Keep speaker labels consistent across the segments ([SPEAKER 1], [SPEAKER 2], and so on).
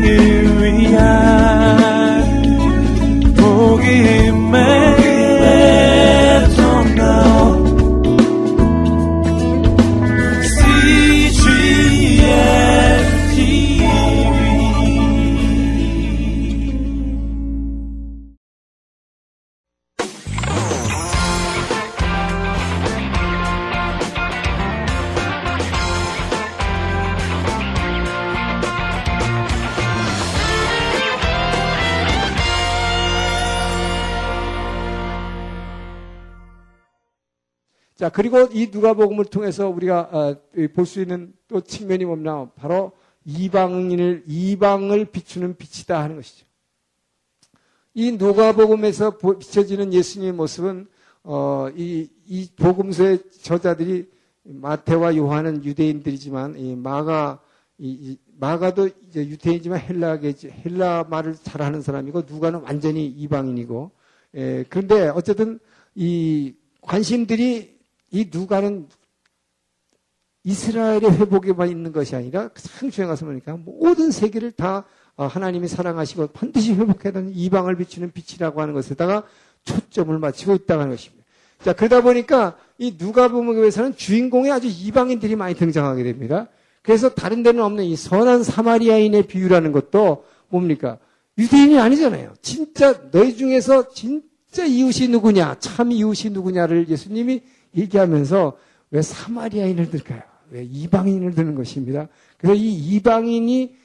[SPEAKER 1] 자, 그리고 이 누가복음을 통해서 우리가 어, 볼수 있는 또 측면이 뭐냐? 바로 이방인을 이방을 비추는 빛이다 하는 것이죠. 이 누가복음에서 비춰지는 예수님의 모습은 어, 이, 이 복음서의 저자들이 마태와 요한은 유대인들이지만 이 마가 이, 이 마가도 이제 유대인이지만 헬라계 헬라 말을 잘하는 사람이고 누가는 완전히 이방인이고 예, 그런데 어쨌든 이 관심들이 이 누가는 이스라엘의 회복에만 있는 것이 아니라 상주에 가서 보니까 모든 세계를 다 어, 하나님이 사랑하시고 반드시 회복해야 되는 이방을 비추는 빛이라고 하는 것에다가 초점을 맞추고 있다는 것입니다. 자, 그러다 보니까 이 누가복음에서는 주인공이 아주 이방인들이 많이 등장하게 됩니다. 그래서 다른 데는 없는 이 선한 사마리아인의 비유라는 것도 뭡니까? 유대인이 아니잖아요. 진짜 너희 중에서 진짜 이웃이 누구냐, 참 이웃이 누구냐를 예수님이 얘기하면서 왜 사마리아인을 들까요? 왜 이방인을 드는 것입니다. 그래서 이 이방인이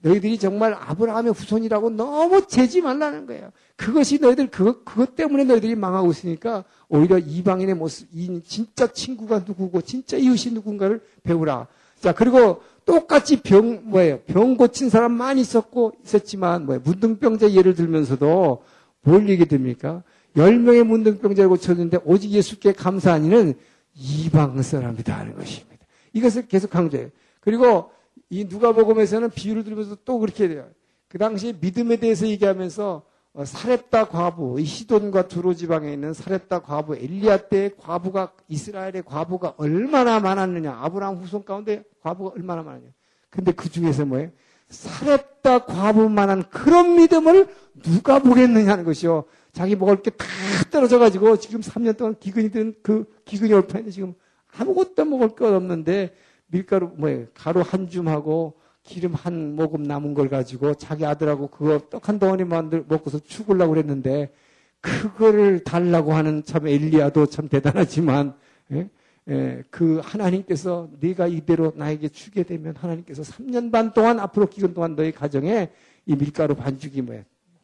[SPEAKER 1] 너희들이 정말 아브라함의 후손이라고 너무 재지 말라는 거예요. 그것이 너희들 그것 그것 때문에 너희들이 망하고 있으니까 오히려 이방인의 모습, 이 진짜 친구가 누구고 진짜 이웃이 누군가를 배우라. 자 그리고 똑같이 병 뭐예요? 병 고친 사람 많이 있었고 있었지만 뭐예요? 문둥병자 예를 들면서도 뭘 얘기 됩니까? 10명의 문둥병자를 고쳤는데 오직 예수께 감사한 이는 이방 사람이다 하는 것입니다. 이것을 계속 강조해요. 그리고 이 누가복음에서는 비유를 들면서 또 그렇게 돼요. 그 당시 믿음에 대해서 얘기하면서 어, 사렙다 과부, 이 시돈과 두로 지방에 있는 사렙다 과부, 엘리야 때의 과부가 이스라엘의 과부가 얼마나 많았느냐. 아브라함 후손 가운데 과부가 얼마나 많았냐. 근데 그 중에서 뭐예요? 사렙다 과부만한 그런 믿음을 누가 보겠느냐는 것이요. 자기 먹을 게 다 떨어져가지고 지금 3년 동안 기근이 든 그 기근이 올 판인데 지금 아무것도 먹을 것 없는데 밀가루 뭐예요 가루 한 줌하고 기름 한 모금 남은 걸 가지고 자기 아들하고 그거 떡 한 덩어리 만들 먹고서 죽으려고 그랬는데 그거를 달라고 하는 참 엘리야도 참 대단하지만 예? 예, 그 하나님께서 네가 이대로 나에게 주게 되면 하나님께서 3년 반 동안 앞으로 기근 동안 너희 가정에 이 밀가루 반죽이 뭐야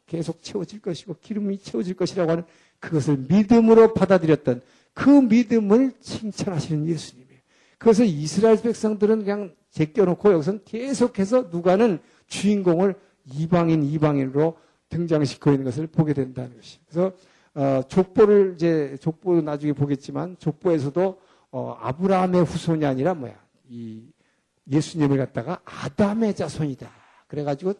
[SPEAKER 1] 계속 채워질 것이고 기름이 채워질 것이라고 하는 그것을 믿음으로 받아들였던 그 믿음을 칭찬하시는 예수님이에요. 그래서 이스라엘 백성들은 그냥 제껴놓고 여기서 계속해서 누가는 주인공을 이방인 이방인으로 등장시키고 있는 것을 보게 된다는 것이. 그래서 어, 족보를 이제 족보 나중에 보겠지만 족보에서도 어, 아브라함의 후손이 아니라 뭐야 이 예수님을 갖다가 아담의 자손이다. 그래가지고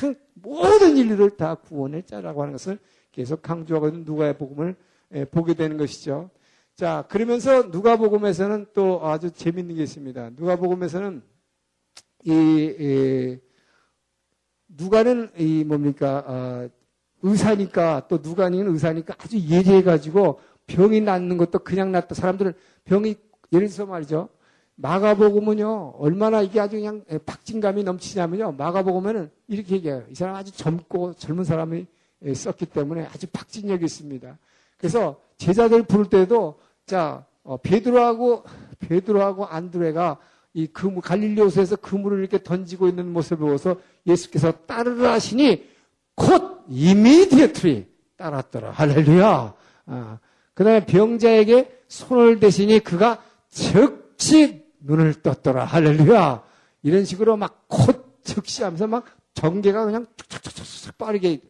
[SPEAKER 1] 참 모든 인류를 다 구원의 자라고 하는 것을 계속 강조하고 있는 누가의 복음을 예, 보게 되는 것이죠. 자, 그러면서 누가복음에서는 또 아주 재밌는 게 있습니다. 누가복음에서는 이, 이 누가는 이 뭡니까 어, 의사니까 또 누가는 의사니까 아주 예리해 가지고 병이 낫는 것도 그냥 낫다. 사람들은 병이 예를 들어서 말이죠. 마가복음은요, 얼마나 이게 아주 그냥 박진감이 넘치냐면요, 마가복음에는 이렇게 얘기해요. 이 사람 아주 젊고 젊은 사람이 썼기 때문에 아주 박진력이 있습니다. 그래서 제자들 부를 때도, 자, 어, 베드로하고, 베드로하고 안드레가 이 그물, 갈릴리오스에서 그물을 이렇게 던지고 있는 모습을 보고서 예수께서 따르라 하시니 곧 이미디어트리 따랐더라. 할렐루야. 아, 그 다음에 병자에게 손을 대시니 그가 즉시 눈을 떴더라. 할렐루야. 이런 식으로 막콧 즉시 하면서 막 전개가 그냥 툭툭툭툭 빠르게.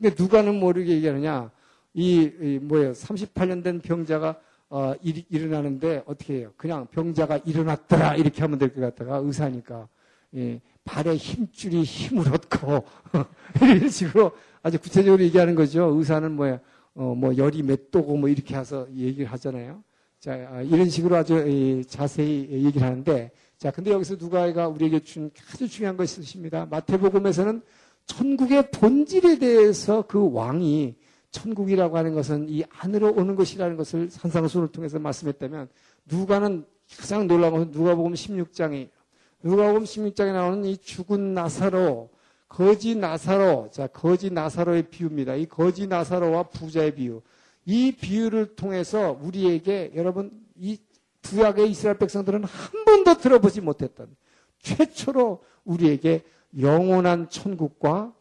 [SPEAKER 1] 근데 누가는 모르게 얘기하느냐. 이, 이 뭐예요. 38년 된 병자가 어, 일, 일어나는데 어떻게 해요? 그냥 병자가 일어났더라. 이렇게 하면 될 것 같다가 의사니까. 예, 발에 힘줄이 힘을 얻고 이런 식으로 아주 구체적으로 얘기하는 거죠. 의사는 뭐야, 어, 뭐 열이 몇 도고 뭐 이렇게 해서 얘기를 하잖아요. 자, 아, 이런 식으로 아주 자세히 얘기를 하는데, 자, 근데 여기서 누가가 우리에게 준 아주 중요한 것이 있습니다. 마태복음에서는 천국의 본질에 대해서 그 왕이 천국이라고 하는 것은 이 안으로 오는 것이라는 것을 산상수를 통해서 말씀했다면 누가는 가장 놀라운 것은 누가복음 16장이 누가복음 16장에 나오는 이 죽은 나사로 거지 나사로 자 거지 나사로의 비유입니다. 이 거지 나사로와 부자의 비유 이 비유를 통해서 우리에게 여러분 이 구약의 이스라엘 백성들은 한 번도 들어보지 못했던 최초로 우리에게 영원한 천국과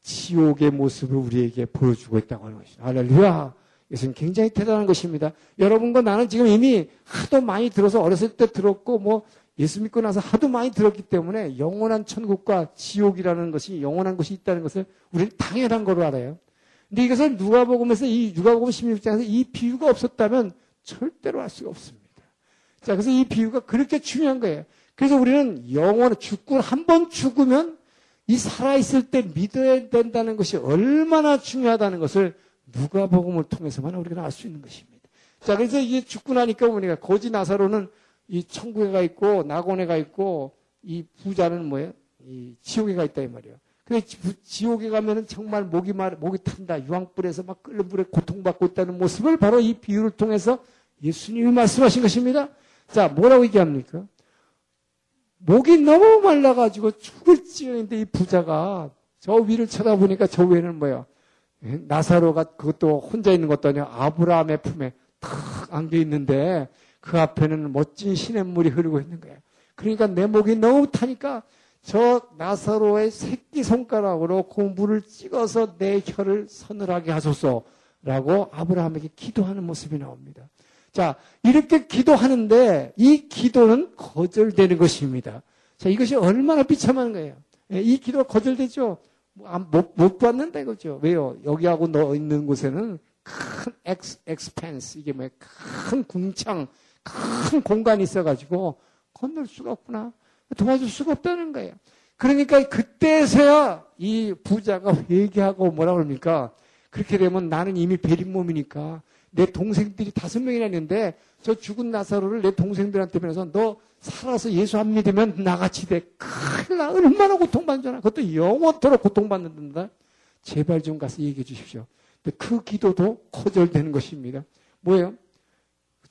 [SPEAKER 1] 지옥의 모습을 우리에게 보여주고 있다고 하는 것입니다. 할렐루야. 이것은 굉장히 대단한 것입니다. 여러분과 나는 지금 이미 하도 많이 들어서 어렸을 때 들었고 뭐 예수 믿고 나서 하도 많이 들었기 때문에 영원한 천국과 지옥이라는 것이 영원한 것이 있다는 것을 우리는 당연한 거로 알아요. 근데 이것을 누가복음에서 이 누가복음 16장에서 이 비유가 없었다면 절대로 할 수가 없습니다. 자, 그래서 이 비유가 그렇게 중요한 거예요. 그래서 우리는 영원 죽고 한 번 죽으면 이 살아있을 때 믿어야 된다는 것이 얼마나 중요하다는 것을 누가복음을 통해서만 우리가 알 수 있는 것입니다. 자, 그래서 이게 죽고 나니까 우리가 거지 나사로는 이 천국에 가 있고 낙원에 가 있고 이 부자는 뭐예요? 이 지옥에 가 있다 이 말이에요. 근데 지옥에 가면은 정말 목이 말 목이 탄다 유황불에서 막 끓는 불에 고통받고 있다는 모습을 바로 이 비유를 통해서 예수님이 말씀하신 것입니다. 자, 뭐라고 얘기합니까? 목이 너무 말라가지고 죽을 지경인데 이 부자가 저 위를 쳐다보니까 저 위에는 뭐야? 예? 나사로가 그것도 혼자 있는 것도 아니야. 아브라함의 품에 탁 안겨 있는데 그 앞에는 멋진 시냇물이 흐르고 있는 거야. 그러니까 내 목이 너무 타니까 저 나사로의 새끼 손가락으로 그 물을 찍어서 내 혀를 서늘하게 하소서라고 아브라함에게 기도하는 모습이 나옵니다. 자, 이렇게 기도하는데 이 기도는 거절되는 것입니다. 자, 이것이 얼마나 비참한 거예요. 예, 이 기도가 거절되죠? 뭐, 못, 못 받는다 이거죠. 왜요? 여기하고 너 있는 곳에는 큰 ex, expanse, 이게 뭐야, 큰 궁창, 큰 공간이 있어가지고 건널 수가 없구나. 도와줄 수가 없다는 거예요. 그러니까 그때서야 이 부자가 회개하고 뭐라 그럽니까? 그렇게 되면 나는 이미 베린 몸이니까 내 동생들이 다섯 명이나 있는데 저 죽은 나사로를 내 동생들한테 변해서 너 살아서 예수 안 믿으면 나같이 돼. 큰일 나. 얼마나 고통받잖아. 그것도 영원토록 고통받는다. 제발 좀 가서 얘기해 주십시오. 그 기도도 거절되는 것입니다. 뭐예요?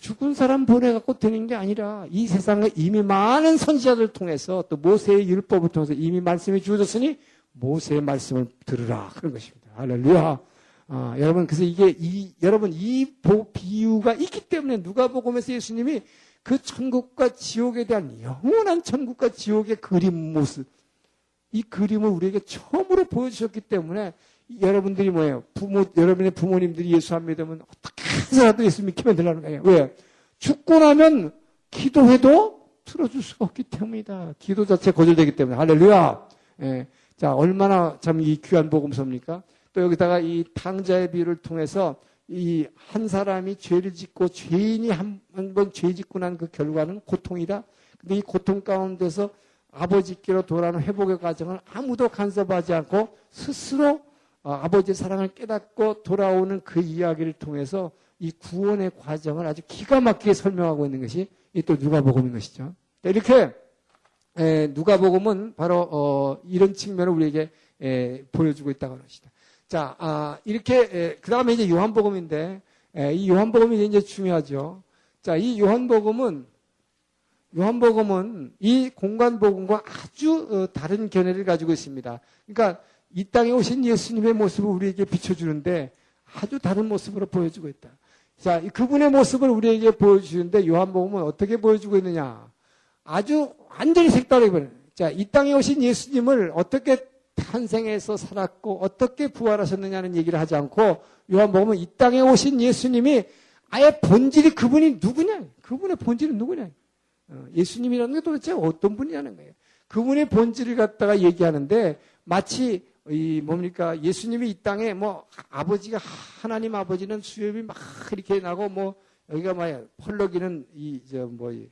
[SPEAKER 1] 죽은 사람 보내갖고 되는 게 아니라 이 세상에 이미 많은 선지자들 통해서 또 모세의 율법을 통해서 이미 말씀이 주어졌으니 모세의 말씀을 들으라. 그런 것입니다. 할렐루야. 아, 여러분, 그래서 이게, 이, 여러분, 이 비유가 있기 때문에 누가복음에서 예수님이 그 천국과 지옥에 대한 영원한 천국과 지옥의 그림 모습, 이 그림을 우리에게 처음으로 보여주셨기 때문에 여러분들이 뭐예요? 부모, 여러분의 부모님들이 예수 안 믿으면 어떻게 해서라도 예수 믿기만 되라는 거예요. 왜? 죽고 나면 기도해도 들어줄 수가 없기 때문이다. 기도 자체 거절되기 때문에. 할렐루야! 예. 자, 얼마나 참 이 귀한 복음서입니까? 또 여기다가 이 탕자의 비유를 통해서 이 한 사람이 죄를 짓고 죄인이 한 번 죄 짓고 난 그 결과는 고통이다. 근데 이 고통 가운데서 아버지께로 돌아오는 회복의 과정을 아무도 간섭하지 않고 스스로 어, 아버지의 사랑을 깨닫고 돌아오는 그 이야기를 통해서 이 구원의 과정을 아주 기가 막히게 설명하고 있는 것이 또 누가복음인 것이죠. 이렇게 누가복음은 바로 어, 이런 측면을 우리에게 보여주고 있다고 것이다. 자, 아, 이렇게, 그 다음에 이제 요한복음인데, 에, 이 요한복음이 이제 중요하죠. 자, 이 요한복음은, 요한복음은 이 공간복음과 아주 어, 다른 견해를 가지고 있습니다. 그러니까 이 땅에 오신 예수님의 모습을 우리에게 비춰주는데 아주 다른 모습으로 보여주고 있다. 자, 그분의 모습을 우리에게 보여주는데 요한복음은 어떻게 보여주고 있느냐? 아주 완전히 색다르게 보여요. 자, 이 땅에 오신 예수님을 어떻게 탄생해서 살았고 어떻게 부활하셨느냐는 얘기를 하지 않고 요한복음은 이 땅에 오신 예수님이 아예 본질이 그분이 누구냐? 그분의 본질은 누구냐? 어, 예수님이라는 게 도대체 어떤 분이냐는 거예요. 그분의 본질을 갖다가 얘기하는데 마치 이 뭡니까 예수님이 이 땅에 뭐 아버지가 하나님 아버지는 수염이 막 이렇게 나고 뭐 여기가 뭐야 펄럭이는 이저뭐이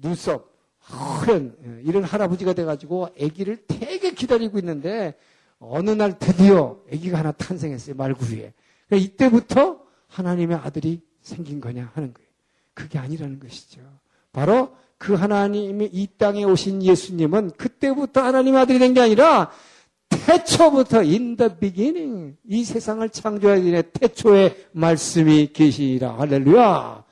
[SPEAKER 1] 눈썹 허연 예, 이런 할아버지가 돼가지고 아기를 되게 기다리고 있는데 어느 날 드디어 아기가 하나 탄생했어요 말구리에. 그러니까 이때부터 하나님의 아들이 생긴 거냐 하는 거예요. 그게 아니라는 것이죠. 바로 그 하나님이 이 땅에 오신 예수님은 그때부터 하나님 아들이 된 게 아니라 태초부터 in the beginning 이 세상을 창조하기 전에 태초에 말씀이 계시라. 할렐루야.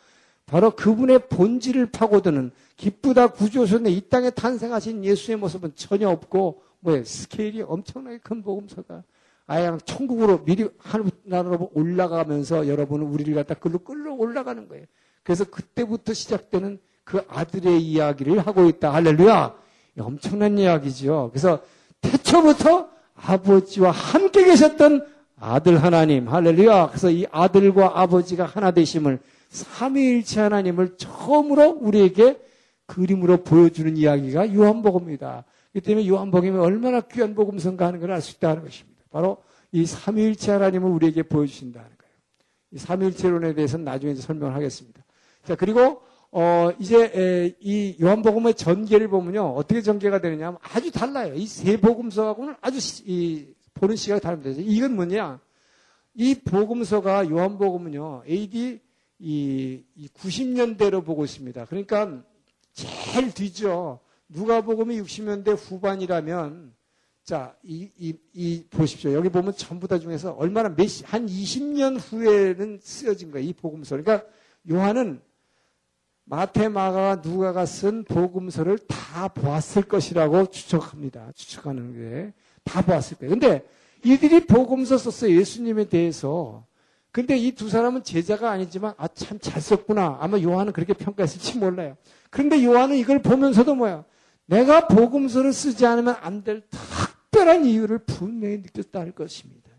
[SPEAKER 1] 바로 그분의 본질을 파고드는 기쁘다 구조선에 이 땅에 탄생하신 예수의 모습은 전혀 없고 뭐 스케일이 엄청나게 큰 복음서다. 아예 천국으로 미리 하늘나라로 올라가면서 여러분은 우리를 갖다 끌로 끌러 올라가는 거예요. 그래서 그때부터 시작되는 그 아들의 이야기를 하고 있다. 할렐루야. 엄청난 이야기죠. 그래서 태초부터 아버지와 함께 계셨던 아들 하나님, 할렐루야. 그래서 이 아들과 아버지가 하나 되심을 삼위일체 하나님을 처음으로 우리에게 그림으로 보여주는 이야기가 요한복음입니다. 그 때문에 요한복음이 얼마나 귀한 복음선가 하는 걸 알 수 있다는 것입니다. 바로 이 삼위일체 하나님을 우리에게 보여주신다는 거예요. 이 삼위일체론에 대해서는 나중에 설명을 하겠습니다. 자, 그리고 어, 이제, 에, 이 요한복음의 전개를 보면요. 어떻게 전개가 되느냐 하면 아주 달라요. 이 세 복음서하고는 아주 시, 이, 보는 시각이 다릅니다. 이건 뭐냐? 이 복음서가 요한복음은요. AD 이, 이 90년대로 보고 있습니다. 그러니까 제일 뒤죠. 누가복음이 60년대 후반이라면 자, 이, 이, 이, 보십시오. 여기 보면 전부 다 중에서 얼마나 몇, 한 20년 후에는 쓰여진 거예요. 이 복음서. 그러니까 요한은 마테, 마가와 누가가 쓴 복음서를 다 보았을 것이라고 추측합니다. 추측하는 게 다 보았을 거예요. 근데 이들이 복음서 썼어요. 예수님에 대해서. 근데 이 두 사람은 제자가 아니지만 아 참 잘 썼구나. 아마 요한은 그렇게 평가했을지 몰라요. 그런데 요한은 이걸 보면서도 뭐야? 내가 복음서를 쓰지 않으면 안 될 특별한 이유를 분명히 느꼈다는 것입니다.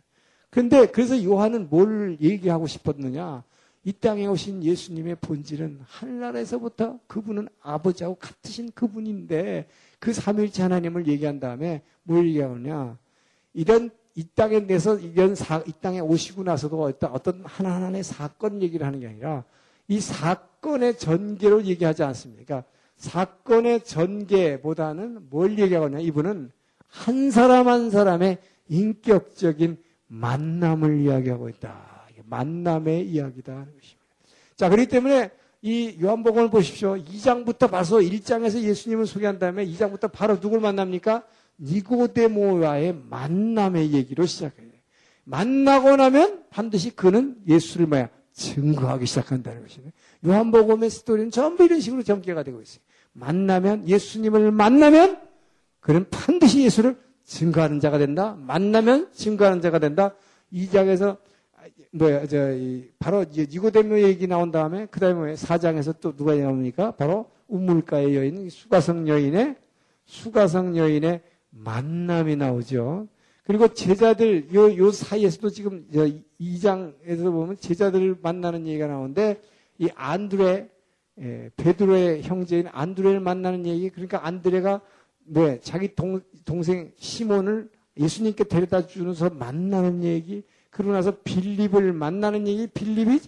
[SPEAKER 1] 근데 그래서 요한은 뭘 얘기하고 싶었느냐? 이 땅에 오신 예수님의 본질은 하늘나라에서부터 그분은 아버지하고 같으신 그분인데 그 삼일째 하나님을 얘기한 다음에 뭘 얘기하느냐. 이런 이 땅에 내서 이런 사, 이 땅에 오시고 나서도 어떤, 어떤 하나하나의 사건 얘기를 하는 게 아니라 이 사건의 전개로 얘기하지 않습니까? 그러니까 사건의 전개보다는 뭘 얘기하느냐. 이분은 한 사람 한 사람의 인격적인 만남을 이야기하고 있다. 만남의 이야기다 하는 것입니다. 자, 그렇기 때문에 이 요한복음을 보십시오. 2장부터 봐서 1장에서 예수님을 소개한 다음에 2장부터 바로 누굴 만납니까? 니고데모와의 만남의 얘기로 시작해요. 만나고 나면 반드시 그는 예수를 뭐야? 증거하기 시작한다는 것이네. 요한복음의 스토리는 전부 이런 식으로 전개가 되고 있어요. 만나면, 예수님을 만나면 그는 반드시 예수를 증거하는 자가 된다. 만나면 증거하는 자가 된다. 2장에서 뭐야, 저, 이, 바로 니고데모 얘기 나온 다음에 그 다음에 사장에서 또 누가 나옵니까? 바로 우물가의 여인, 수가성 여인의 수가성 여인의 만남이 나오죠. 그리고 제자들 요, 요 사이에서도 지금 2장에서 보면 제자들을 만나는 얘기가 나오는데 이 안드레 예, 베드로의 형제인 안드레를 만나는 얘기 그러니까 안드레가 뭐 자기 동, 동생 시몬을 예수님께 데려다 주면서 만나는 얘기 그러고 나서 빌립을 만나는 얘기, 빌립이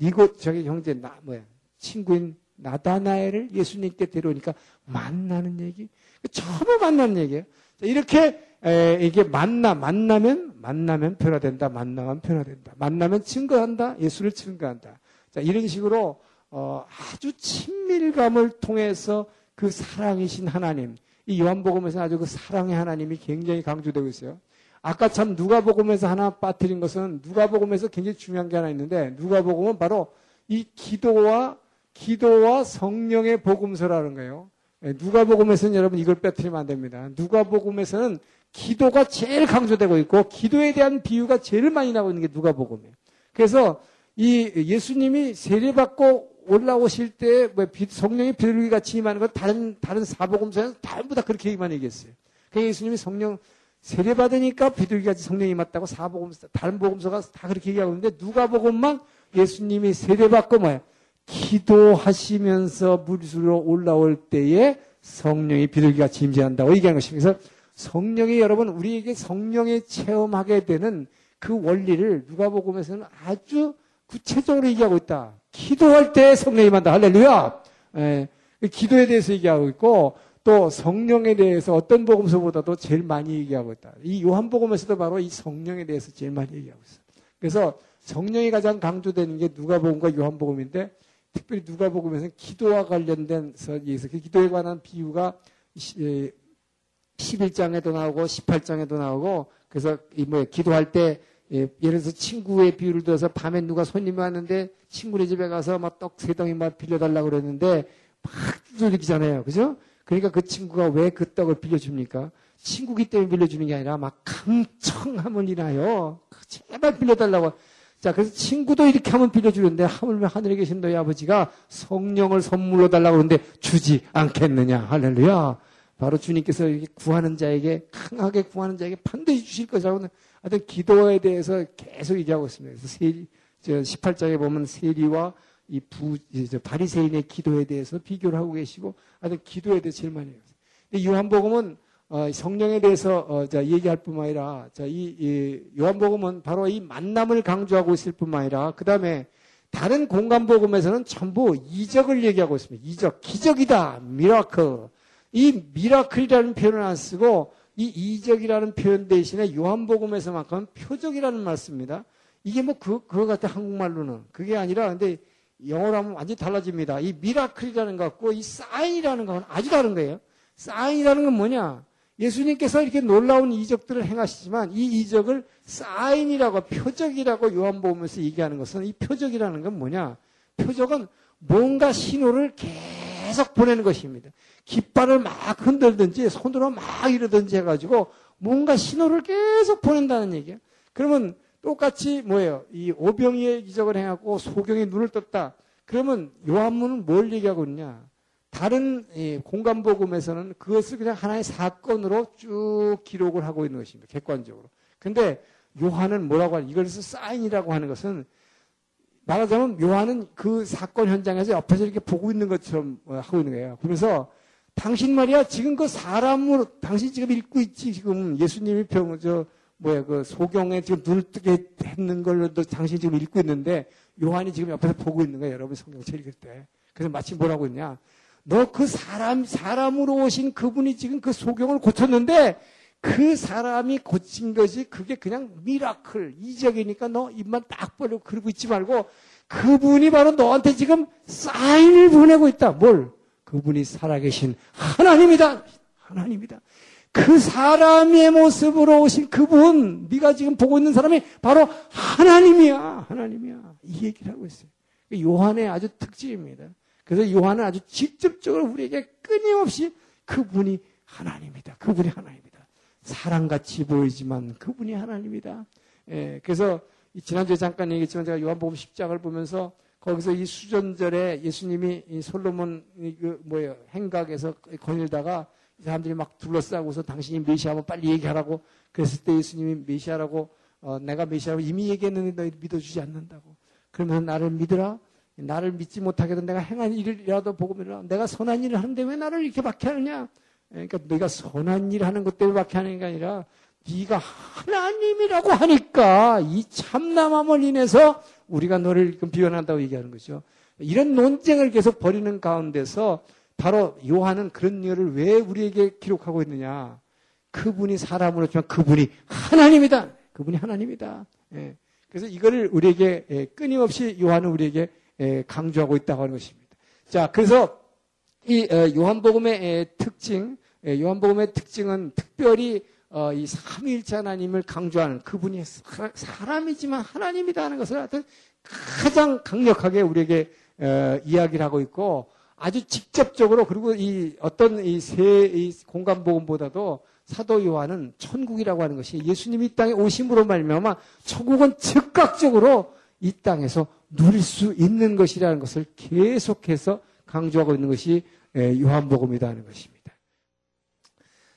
[SPEAKER 1] 이곳 저기 형제 나 뭐야 친구인 나다나엘을 예수님께 데려오니까 만나는 얘기, 처음에 만나는 얘기예요. 이렇게 에, 이게 만나 만나면 만나면 변화된다, 만나면 변화된다, 만나면 증거한다, 예수를 증거한다. 자 이런 식으로 어, 아주 친밀감을 통해서 그 사랑이신 하나님, 이 요한복음에서 아주 그 사랑의 하나님이 굉장히 강조되고 있어요. 아까 참 누가복음에서 하나 빠뜨린 것은 누가복음에서 굉장히 중요한 게 하나 있는데 누가복음은 바로 이 기도와 기도와 성령의 복음서라는 거예요. 예, 누가복음에서는 여러분 이걸 빼뜨리면 안 됩니다. 누가복음에서는 기도가 제일 강조되고 있고 기도에 대한 비유가 제일 많이 나오고 있는 게 누가복음이에요. 그래서 이 예수님이 세례받고 올라오실 때뭐 성령이 비둘기 같이 임하는 건 다른 다른 사복음서에는 전부 다 그렇게 얘기만 얘기했어요. 그 예수님이 성령 세례 받으니까 비둘기같이 성령이 맞다고 사복음서 다른 복음서가 다 그렇게 얘기하고 있는데 누가복음만 예수님이 세례 받고 뭐야 기도하시면서 물수로 올라올 때에 성령이 비둘기같이 임재한다고 얘기하는 것입니다. 그래서 성령이 여러분 우리에게 성령에 체험하게 되는 그 원리를 누가복음에서는 아주 구체적으로 얘기하고 있다. 기도할 때 성령이 임한다. 할렐루야. 예, 기도에 대해서 얘기하고 있고 또 성령에 대해서 어떤 복음서보다도 제일 많이 얘기하고 있다. 이 요한복음에서도 바로 이 성령에 대해서 제일 많이 얘기하고 있어. 그래서 성령이 가장 강조되는 게 누가복음과 요한복음인데 특별히 누가복음에서는 기도와 관련된 서기에서 그 기도에 관한 비유가 11장에도 나오고 18장에도 나오고 그래서 뭐 기도할 때 예, 예를 들어서 친구의 비유를 들어서 밤에 누가 손님이 왔는데 친구네 집에 가서 막 떡 세 덩이 막 빌려달라고 그랬는데 막 두들기잖아요. 그죠? 그러니까 그 친구가 왜 그 떡을 빌려줍니까? 친구기 때문에 빌려주는 게 아니라 막 강청함을 인하여 제발 빌려달라고. 자, 그래서 친구도 이렇게 하면 빌려주는데 하물며 하늘에 계신 너희 아버지가 성령을 선물로 달라고 그러는데 주지 않겠느냐. 할렐루야. 바로 주님께서 구하는 자에게 강하게 구하는 자에게 반드시 주실 것이라고 하여튼 기도에 대해서 계속 얘기하고 있습니다. 그래서 세리, 저 18장에 보면 세리와 이 부, 저 바리새인의 기도에 대해서 비교를 하고 계시고 하여튼 기도에 대해서 제일 많이 해요. 근데 요한복음은 어, 성령에 대해서 어, 자, 얘기할 뿐만 아니라 자, 이, 이 요한복음은 바로 이 만남을 강조하고 있을 뿐만 아니라 그 다음에 다른 공관복음에서는 전부 이적을 얘기하고 있습니다. 이적, 기적이다, miracle. 이 miracle이라는 표현을 안 쓰고 이 이적이라는 표현 대신에 요한복음에서만큼 표적이라는 말 씁니다. 이게 뭐 그, 그거 같아 한국말로는. 그게 아니라 근데 영어로 하면 완전히 달라집니다. 이 miracle이라는 것하고 이 사인이라는 것은 아주 다른 거예요. 사인이라는 건 뭐냐? 예수님께서 이렇게 놀라운 이적들을 행하시지만 이 이적을 사인이라고 표적이라고 요한복음에서 얘기하는 것은 이 표적이라는 건 뭐냐? 표적은 뭔가 신호를 계속 보내는 것입니다. 깃발을 막 흔들든지 손으로 막 이러든지 해가지고 뭔가 신호를 계속 보낸다는 얘기예요. 그러면 똑같이 뭐예요? 이 오병이의 기적을 행하고 소경이 눈을 떴다. 그러면 요한문은 뭘 얘기하고 있냐? 다른 공간복음에서는 그것을 그냥 하나의 사건으로 쭉 기록을 하고 있는 것입니다. 객관적으로. 근데 요한은 뭐라고 하냐? 이것을 사인이라고 하는 것은 말하자면 요한은 그 사건 현장에서 옆에서 이렇게 보고 있는 것처럼 하고 있는 거예요. 그래서 당신 말이야 지금 그 사람으로 당신 지금 읽고 있지 지금 예수님이 병저 뭐야 그 소경에 지금 눈을 뜨게 했는 걸로도 당신 지금 읽고 있는데 요한이 지금 옆에서 보고 있는 거야 여러분 성경책 읽을 때 그래서 마치 뭐라고 했냐 너 그 사람 사람으로 오신 그분이 지금 그 소경을 고쳤는데 그 사람이 고친 것이 그게 그냥 miracle 이적이니까 너 입만 딱 벌리고 그러고 있지 말고 그분이 바로 너한테 지금 사인을 보내고 있다 뭘 그분이 살아계신 하나님이다. 하나님이다. 그 사람의 모습으로 오신 그분, 네가 지금 보고 있는 사람이 바로 하나님이야. 하나님이야. 이 얘기를 하고 있어요. 요한의 아주 특징입니다. 그래서 요한은 아주 직접적으로 우리에게 끊임없이 그분이 하나님이다. 그분이 하나님이다. 사랑같이 보이지만 그분이 하나님이다. 예, 그래서 지난주에 잠깐 얘기했지만 제가 요한복음 10장을 보면서 거기서 이 수전절에 예수님이 이 솔로몬 그 뭐예요 행각에서 거닐다가 사람들이 막 둘러싸고서 당신이 메시아면 빨리 얘기하라고 그랬을 때 예수님이 메시아라고 어, 내가 메시아라고 이미 얘기했는데 너희 믿어주지 않는다고. 그러면서 나를 믿으라. 나를 믿지 못하게도 내가 행한 일이라도 보고 믿으라. 내가 선한 일을 하는데 왜 나를 이렇게 박해하느냐? 그러니까 네가 선한 일을 하는 것 때문에 박해하는 게 아니라 네가 하나님이라고 하니까 이 참남함을 인해서 우리가 너를 비난한다고 얘기하는 거죠. 이런 논쟁을 계속 벌이는 가운데서 바로 요한은 그런 일을 왜 우리에게 기록하고 있느냐. 그분이 사람으로 지만 그분이 하나님이다. 그분이 하나님이다. 예. 그래서 이거를 우리에게 예, 끊임없이 요한은 우리에게 예, 강조하고 있다고 하는 것입니다. 자, 그래서 이 어, 요한복음의 특징, 요한복음의 특징은 특별히 어, 이 삼위일체 하나님을 강조하는 그분이 사람이지만 하나님이다 하는 것을 하여튼 가장 강력하게 우리에게 어, 이야기를 하고 있고 아주 직접적으로 그리고 이 어떤 이세 공간 복음보다도 사도 요한은 천국이라고 하는 것이 예수님이 이 땅에 오심으로 말미암아 천국은 즉각적으로 이 땅에서 누릴 수 있는 것이라는 것을 계속해서 강조하고 있는 것이 요한복음이다 하는 것입니다.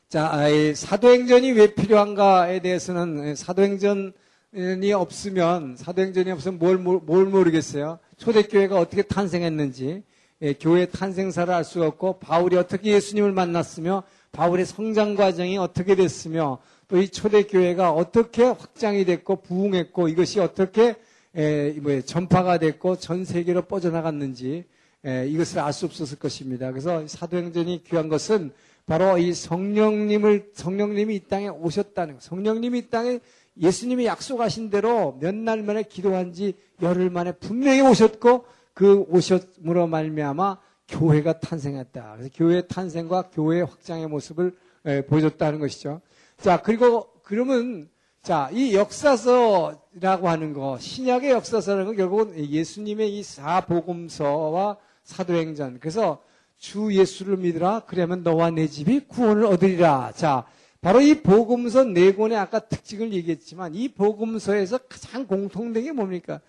[SPEAKER 1] 자, 사도행전이 왜 필요한가에 대해서는 사도행전이 없으면 사도행전이 없으면 뭘, 뭘 모르겠어요. 초대교회가 어떻게 탄생했는지, 예, 교회 탄생사를 알 수가 없고 바울이 어떻게 예수님을 만났으며 바울의 성장 과정이 어떻게 됐으며 또 이 초대교회가 어떻게 확장이 됐고 부흥했고 이것이 어떻게 에, 뭐, 전파가 됐고 전 세계로 뻗어나갔는지 에, 이것을 알 수 없었을 것입니다. 그래서 사도행전이 귀한 것은 바로 이 성령님을 성령님이 이 땅에 오셨다는 것. 성령님이 이 땅에 예수님이 약속하신 대로 몇 날 만에 기도한 지 열흘 만에 분명히 오셨고 그 오셨으로 말미암아 교회가 탄생했다. 그래서 교회 탄생과 교회 확장의 모습을 예, 보여줬다는 것이죠. 자, 그리고 그러면 자, 이 역사서라고 하는 거, 신약의 역사서라는 건 결국은 예수님의 이 사복음서와 사도행전. 그래서 주 예수를 믿으라. 그러면 너와 내 집이 구원을 얻으리라. 자, 바로 이 복음서 네 권의 아까 특징을 얘기했지만 이 복음서에서 가장 공통된 게 뭡니까?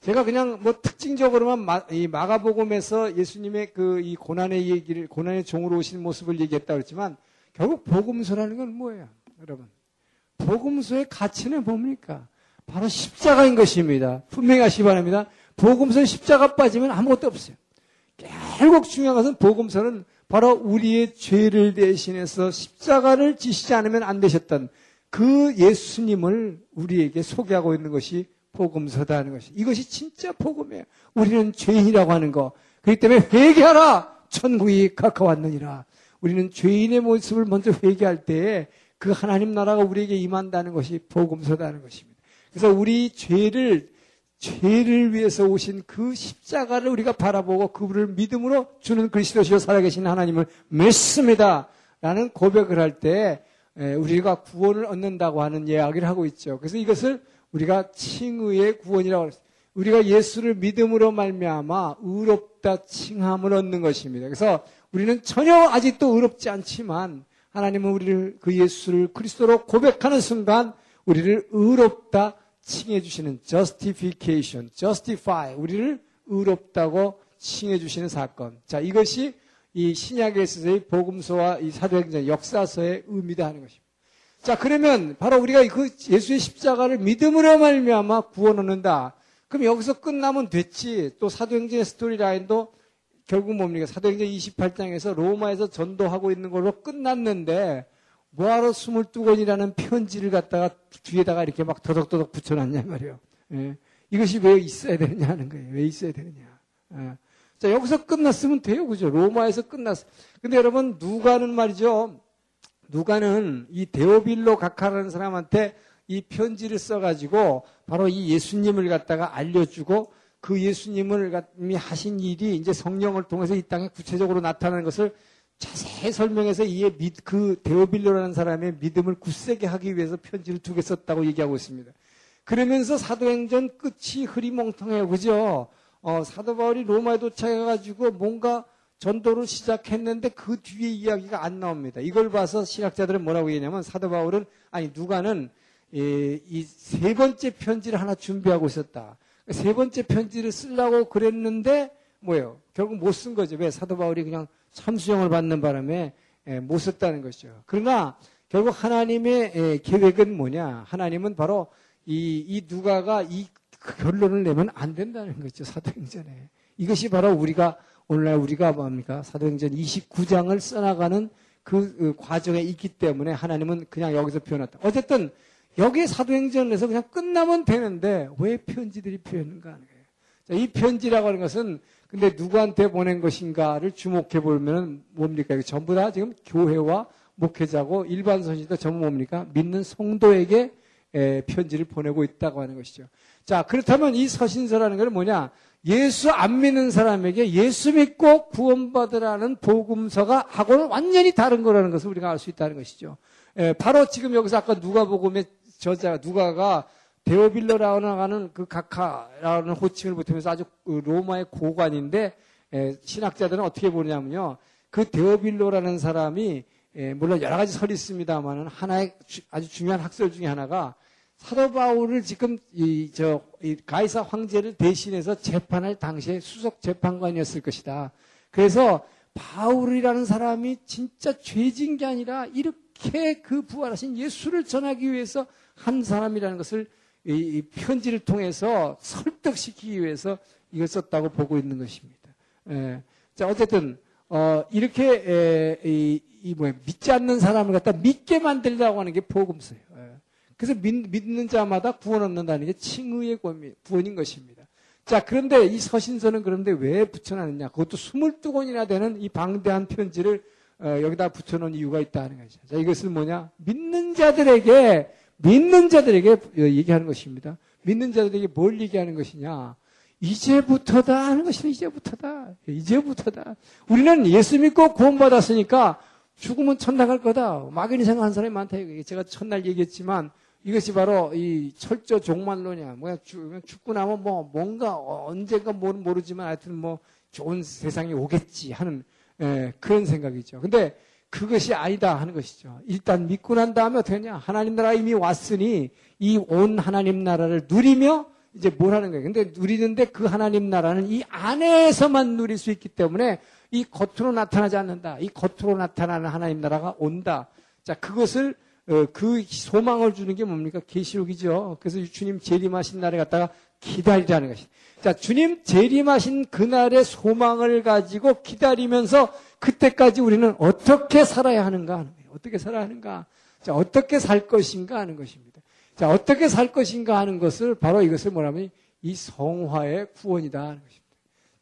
[SPEAKER 1] 제가 그냥 뭐 특징적으로만 마, 이 마가복음에서 예수님의 그 이 고난의 얘기를 고난의 종으로 오신 모습을 얘기했다 그랬지만 결국 복음서라는 건 뭐예요, 여러분? 복음서의 가치는 뭡니까? 바로 십자가인 것입니다. 분명히 하시기 바랍니다. 복음서에 십자가 빠지면 아무것도 없어요. 결국 중요한 것은 복음서는 바로 우리의 죄를 대신해서 십자가를 지시지 않으면 안 되셨던 그 예수님을 우리에게 소개하고 있는 것이 복음서다는 것이. 이것이 진짜 복음이에요. 우리는 죄인이라고 하는 거. 그렇기 때문에 회개하라! 천국이 가까웠느니라. 우리는 죄인의 모습을 먼저 회개할 때에 그 하나님 나라가 우리에게 임한다는 것이 복음서다는 것입니다. 그래서 우리 죄를 죄를 위해서 오신 그 십자가를 우리가 바라보고 그분을 믿음으로 주는 그리스도시요 살아계신 하나님을 믿습니다. 라는 고백을 할 때 우리가 구원을 얻는다고 하는 이야기를 하고 있죠. 그래서 이것을 우리가 칭의의 구원이라고 했습니다. 우리가 예수를 믿음으로 말미암아 의롭다 칭함을 얻는 것입니다. 그래서 우리는 전혀 아직도 의롭지 않지만 하나님은 우리를 그 예수를 그리스도로 고백하는 순간 우리를 의롭다 칭해 주시는 justification, justify 우리를 의롭다고 칭해 주시는 사건. 자, 이것이 이 신약에 있어서의 복음서와 이 사도행전 역사서의 의미다 하는 것입니다. 자, 그러면 바로 우리가 그 예수의 십자가를 믿음으로 말미암아 구원 얻는다. 그럼 여기서 끝나면 됐지. 또 사도행전의 스토리라인도 결국 뭡니까? 사도행전 28장에서 로마에서 전도하고 있는 걸로 끝났는데 뭐하러 22권이라는 편지를 갖다가 뒤에다가 이렇게 막 더덕더덕 붙여놨냐 말이에요. 예. 이것이 왜 있어야 되느냐 하는 거예요. 왜 있어야 되느냐. 예. 자, 여기서 끝났으면 돼요. 그죠? 로마에서 끝났어. 근데 여러분, 누가는 말이죠. 누가는 이 데오빌로 각하라는 사람한테 이 편지를 써가지고 바로 이 예수님을 갖다가 알려주고 그 예수님을 하신 일이 이제 성령을 통해서 이 땅에 구체적으로 나타나는 것을 자세히 설명해서 이에 그 데오빌로라는 사람의 믿음을 굳세게 하기 위해서 편지를 두 개 썼다고 얘기하고 있습니다. 그러면서 사도행전 끝이 흐리멍텅해요. 그죠? 어, 사도 바울이 로마에 도착해가지고 뭔가 전도를 시작했는데 그 뒤에 이야기가 안 나옵니다. 이걸 봐서 신학자들은 뭐라고 얘기냐면 사도 바울은 아니 누가는 이 세 번째 편지를 하나 준비하고 있었다. 세 번째 편지를 쓰려고 그랬는데 뭐예요? 결국 못 쓴 거죠. 왜? 사도 바울이 그냥 참수형을 받는 바람에 예, 못 썼다는 것이죠. 그러나 결국 하나님의 예, 계획은 뭐냐? 하나님은 바로 이, 이 누가가 이 결론을 내면 안 된다는 거죠. 사도행전에. 이것이 바로 우리가 오늘날 우리가 뭡니까? 사도행전 29장을 써나가는 그, 그 과정에 있기 때문에 하나님은 그냥 여기서 표현했다. 어쨌든 여기에 사도행전에서 그냥 끝나면 되는데 왜 편지들이 표현인가 하는 거예요. 자, 이 편지라고 하는 것은 근데 누구한테 보낸 것인가를 주목해 보면 뭡니까? 이게 전부 다 지금 교회와 목회자고 일반 선지도 전부 뭡니까? 믿는 성도에게 편지를 보내고 있다고 하는 것이죠. 자, 그렇다면 이 서신서라는 것은 뭐냐? 예수 안 믿는 사람에게 예수 믿고 구원받으라는 복음서가 하고는 완전히 다른 거라는 것을 우리가 알 수 있다는 것이죠. 바로 지금 여기서 아까 누가복음의 저자 누가가 데오빌러라고 하는 그 각하라는 호칭을 붙으면서 아주 그 로마의 고관인데 신학자들은 어떻게 보냐면요. 그 데오빌로라는 사람이 물론 여러 가지 설이 있습니다만은 하나의 아주 중요한 학설 중에 하나가 사도 바울을 지금 이 저 가이사 황제를 대신해서 재판할 당시에 수석 재판관이었을 것이다. 그래서 바울이라는 사람이 진짜 죄진 게 아니라 이렇게 그 부활하신 예수를 전하기 위해서 한 사람이라는 것을 이 편지를 통해서 설득시키기 위해서 이걸 썼다고 보고 있는 것입니다. 예. 자, 어쨌든, 어, 이렇게, 에, 이, 이 뭐야, 믿지 않는 사람을 갖다 믿게 만들려고 하는 게 복음서예요. 예. 그래서 믿, 는 자마다 구원 얻는다는 게 칭의의 구원인 것입니다. 자, 그런데 이 서신서는 그런데 왜 붙여놨느냐? 그것도 22권이나 되는 이 방대한 편지를 어, 여기다 붙여놓은 이유가 있다는 거죠. 자, 이것은 뭐냐? 믿는 자들에게 믿는 자들에게 얘기하는 것입니다. 믿는 자들에게 뭘 얘기하는 것이냐? 이제부터다 하는 것이 이제부터다. 이제부터다. 우리는 예수 믿고 구원받았으니까 죽으면 천당 갈 거다. 막연히 생각하는 사람이 많다. 제가 첫날 얘기했지만 이것이 바로 이 철저 종말론이야. 뭐야, 죽고 나면 뭐 뭔가 언젠가 모르지만 하여튼 뭐 좋은 세상이 오겠지 하는 예, 그런 생각이죠. 근데 그것이 아니다 하는 것이죠. 일단 믿고 난 다음에 어떻게 하냐. 하나님 나라 이미 왔으니 이 온 하나님 나라를 누리며 이제 뭘 하는 거예요. 근데 누리는데 그 하나님 나라는 이 안에서만 누릴 수 있기 때문에 이 겉으로 나타나지 않는다. 이 겉으로 나타나는 하나님 나라가 온다. 자, 그것을 어, 그 소망을 주는 게 뭡니까? 계시록이죠. 그래서 주님 재림하신 날에 갖다가 기다리라는 것입니다. 자, 주님 재림하신 그날의 소망을 가지고 기다리면서 그때까지 우리는 어떻게 살아야 하는가 하는 거예요. 어떻게 살아야 하는가? 자, 어떻게 살 것인가 하는 것입니다. 자, 어떻게 살 것인가 하는 것을 바로 이것을 뭐라면 이 성화의 구원이다 하는 것입니다.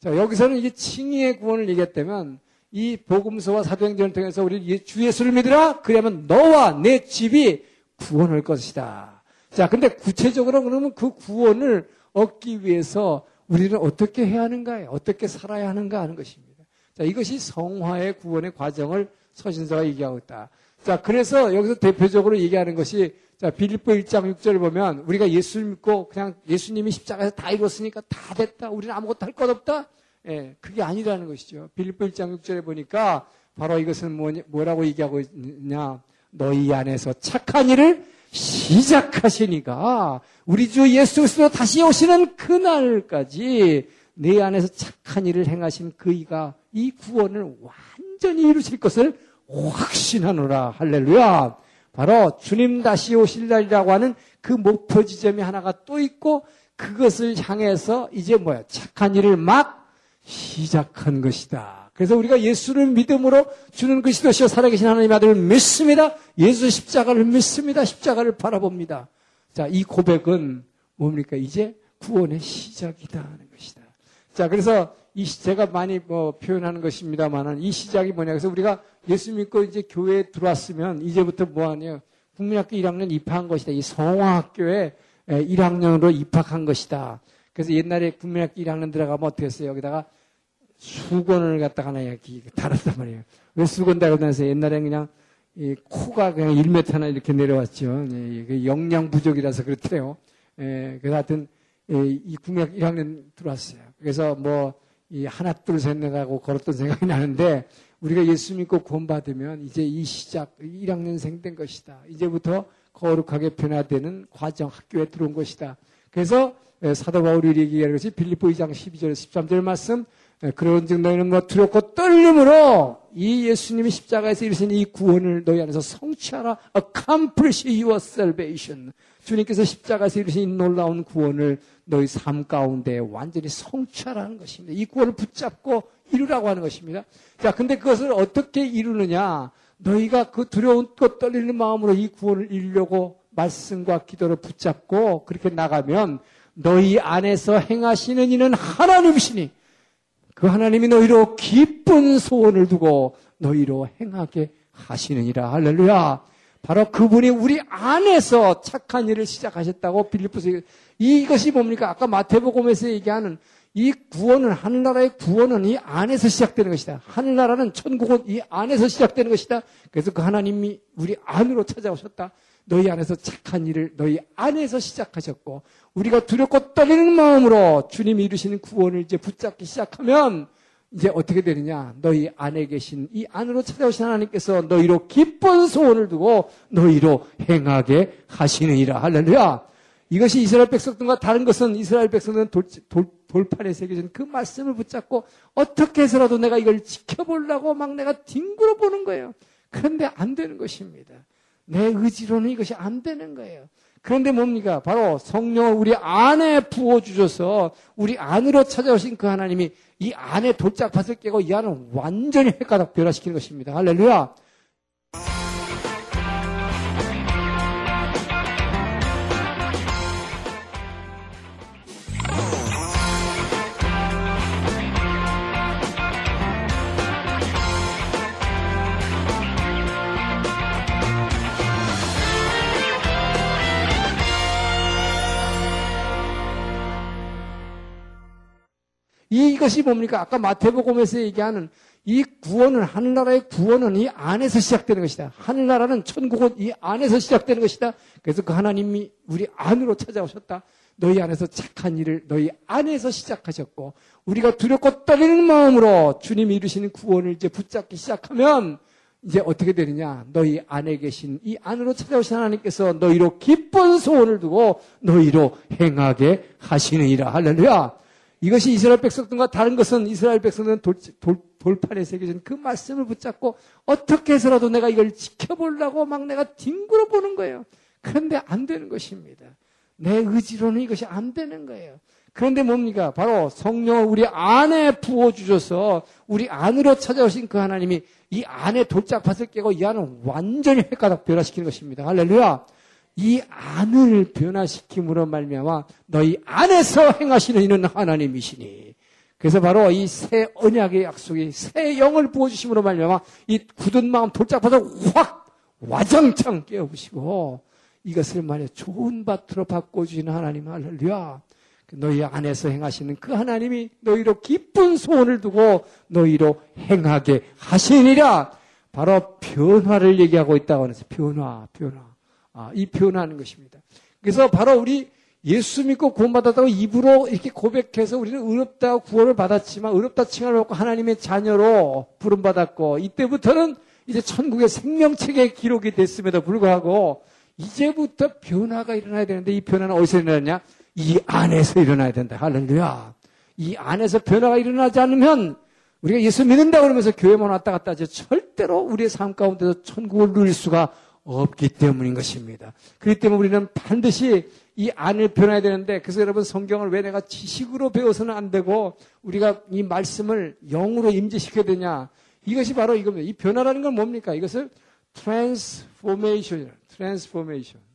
[SPEAKER 1] 자, 여기서는 이게 칭의의 구원을 얘기했다면 이 복음서와 사도행전을 통해서 우리 주 예수를 믿으라 그러면 너와 내 집이 구원할 것이다. 자, 근데 구체적으로 그러면 그 구원을 얻기 위해서 우리는 어떻게 해야 하는가요? 어떻게 살아야 하는가 하는 것입니다. 자, 이것이 성화의 구원의 과정을 서신서가 얘기하고 있다. 자, 그래서 여기서 대표적으로 얘기하는 것이 자, 빌립보 1장 6절을 보면 우리가 예수를 믿고 그냥 예수님이 십자가에서 다 이뤘으니까 다 됐다. 우리는 아무것도 할 것 없다. 예, 그게 아니라는 것이죠. 빌립보 1장 6절에 보니까 바로 이것은 뭐냐, 뭐라고 얘기하고 있냐. 너희 안에서 착한 일을 시작하시니까 우리 주 예수 그리스도 다시 오시는 그날까지 내 안에서 착한 일을 행하신 그이가 이 구원을 완전히 이루실 것을 확신하노라. 할렐루야. 바로 주님 다시 오실 날이라고 하는 그 목표 지점이 하나가 또 있고 그것을 향해서 이제 뭐야 착한 일을 막 시작한 것이다. 그래서 우리가 예수를 믿음으로 주는 그리스도시여 살아계신 하나님 아들을 믿습니다. 예수 십자가를 믿습니다. 십자가를 바라봅니다. 자, 이 고백은 뭡니까? 이제 구원의 시작이다 하는 것이다. 자, 그래서 이 제가 많이 뭐 표현하는 것입니다만은 이 시작이 뭐냐? 그래서 우리가 예수 믿고 이제 교회에 들어왔으면 이제부터 뭐 하냐? 국민학교 1학년 입학한 것이다. 이 성화학교에 1학년으로 입학한 것이다. 그래서 옛날에 국민학교 1학년 들어가면 어떻게 했어요? 여기다가 수건을 갖다가 하나 달았단 말이에요. 왜 수건 달고 다녀서 옛날에 그냥 이 코가 그냥 1m나 이렇게 내려왔죠. 예, 영양 부족이라서 그렇대요. 예, 그래서 하여튼 이 국민학교 1학년 들어왔어요. 그래서 뭐 이 하나 둘 셋 넷하고 걸었던 생각이 나는데 우리가 예수 믿고 구원받으면 이제 이 시작 1학년생 된 것이다. 이제부터 거룩하게 변화되는 과정 학교에 들어온 것이다. 그래서 사도 바울이 얘기하는 것이 빌립보 2장 12절 13절 말씀 그런즉 너희는 뭐 두렵고 떨림으로 이 예수님이 십자가에서 이루신 이 구원을 너희 안에서 성취하라. accomplish your salvation. 주님께서 십자가에서 이루신 이 놀라운 구원을 너희 삶 가운데 완전히 성취하라는 것입니다. 이 구원을 붙잡고 이루라고 하는 것입니다. 자, 근데 그것을 어떻게 이루느냐? 너희가 그 두려운 것 떨리는 마음으로 이 구원을 이루려고 말씀과 기도를 붙잡고 그렇게 나가면 너희 안에서 행하시는 이는 하나님이시니 그 하나님이 너희로 기쁜 소원을 두고 너희로 행하게 하시느니라. 할렐루야. 바로 그분이 우리 안에서 착한 일을 시작하셨다고 빌리포스 이것이 뭡니까? 아까 마태복음에서 얘기하는 이 구원은 하늘나라의 구원은 이 안에서 시작되는 것이다. 하늘나라는 천국은 이 안에서 시작되는 것이다. 그래서 그 하나님이 우리 안으로 찾아오셨다. 너희 안에서 착한 일을 너희 안에서 시작하셨고 우리가 두렵고 떨리는 마음으로 주님이 이루시는 구원을 이제 붙잡기 시작하면 이제 어떻게 되느냐? 너희 안에 계신 이 안으로 찾아오신 하나님께서 너희로 기쁜 소원을 두고 너희로 행하게 하시느니라. 할렐루야. 이것이 이스라엘 백성들과 다른 것은 이스라엘 백성들은 돌, 돌, 돌판에 새겨진 그 말씀을 붙잡고 어떻게 해서라도 내가 이걸 지켜보려고 막 내가 뒹굴어 보는 거예요. 그런데 안 되는 것입니다. 내 의지로는 이것이 안 되는 거예요. 그런데 뭡니까? 바로 성령을 우리 안에 부어주셔서 우리 안으로 찾아오신 그 하나님이 이 안에 돌짝밭을 깨고 이 안을 완전히 헷가닥 변화시키는 것입니다. 할렐루야. 이것이 뭡니까? 아까 마태복음에서 얘기하는 이 구원은 하늘나라의 구원은 이 안에서 시작되는 것이다. 하늘나라는 천국은 이 안에서 시작되는 것이다. 그래서 그 하나님이 우리 안으로 찾아오셨다. 너희 안에서 착한 일을 너희 안에서 시작하셨고 우리가 두렵고 떨리는 마음으로 주님이 이루시는 구원을 이제 붙잡기 시작하면 이제 어떻게 되느냐? 너희 안에 계신 이 안으로 찾아오신 하나님께서 너희로 기쁜 소원을 두고 너희로 행하게 하시느니라. 할렐루야. 이것이 이스라엘 백성들과 다른 것은 이스라엘 백성들은 돌, 돌, 돌 판에 새겨진 그 말씀을 붙잡고 어떻게 해서라도 내가 이걸 지켜보려고 막 내가 뒹굴어 보는 거예요. 그런데 안 되는 것입니다. 내 의지로는 이것이 안 되는 거예요. 그런데 뭡니까? 바로 성령을 우리 안에 부어주셔서 우리 안으로 찾아오신 그 하나님이 이 안에 돌짝밭을 깨고 이 안을 완전히 헷가닥 변화시키는 것입니다. 할렐루야. 이 안을 변화시킴으로 말미암아 너희 안에서 행하시는 이는 하나님이시니. 그래서 바로 이 새 언약의 약속이 새 영을 부어주심으로 말미암아 이 굳은 마음 돌짝밭을 확 와장창 깨어부시고 이것을 말해 좋은 밭으로 바꿔주시는 하나님 할렐루야. 너희 안에서 행하시는 그 하나님이 너희로 기쁜 소원을 두고 너희로 행하게 하시니라. 바로 변화를 얘기하고 있다고 하면서 변화, 변화. 아, 이 변화하는 것입니다. 그래서 바로 우리 예수 믿고 구원받았다고 입으로 이렇게 고백해서 우리는 의롭다고 구원을 받았지만 의롭다 칭함을 받고 하나님의 자녀로 부름받았고 이때부터는 이제 천국의 생명책에 기록이 됐음에도 불구하고 이제부터 변화가 일어나야 되는데 이 변화는 어디서 일어나냐? 이 안에서 일어나야 된다. 할렐루야. 이 안에서 변화가 일어나지 않으면 우리가 예수 믿는다 그러면서 교회만 왔다 갔다 하지 절대로 우리의 삶 가운데서 천국을 누릴 수가 없기 때문인 것입니다. 그렇기 때문에 우리는 반드시 이 안을 변해야 되는데 그래서 여러분 성경을 왜 내가 지식으로 배워서는 안 되고 우리가 이 말씀을 영으로 임재시켜야 되냐 이것이 바로 이겁니다. 이 변화라는 건 뭡니까? 이것을 transformation, transformation.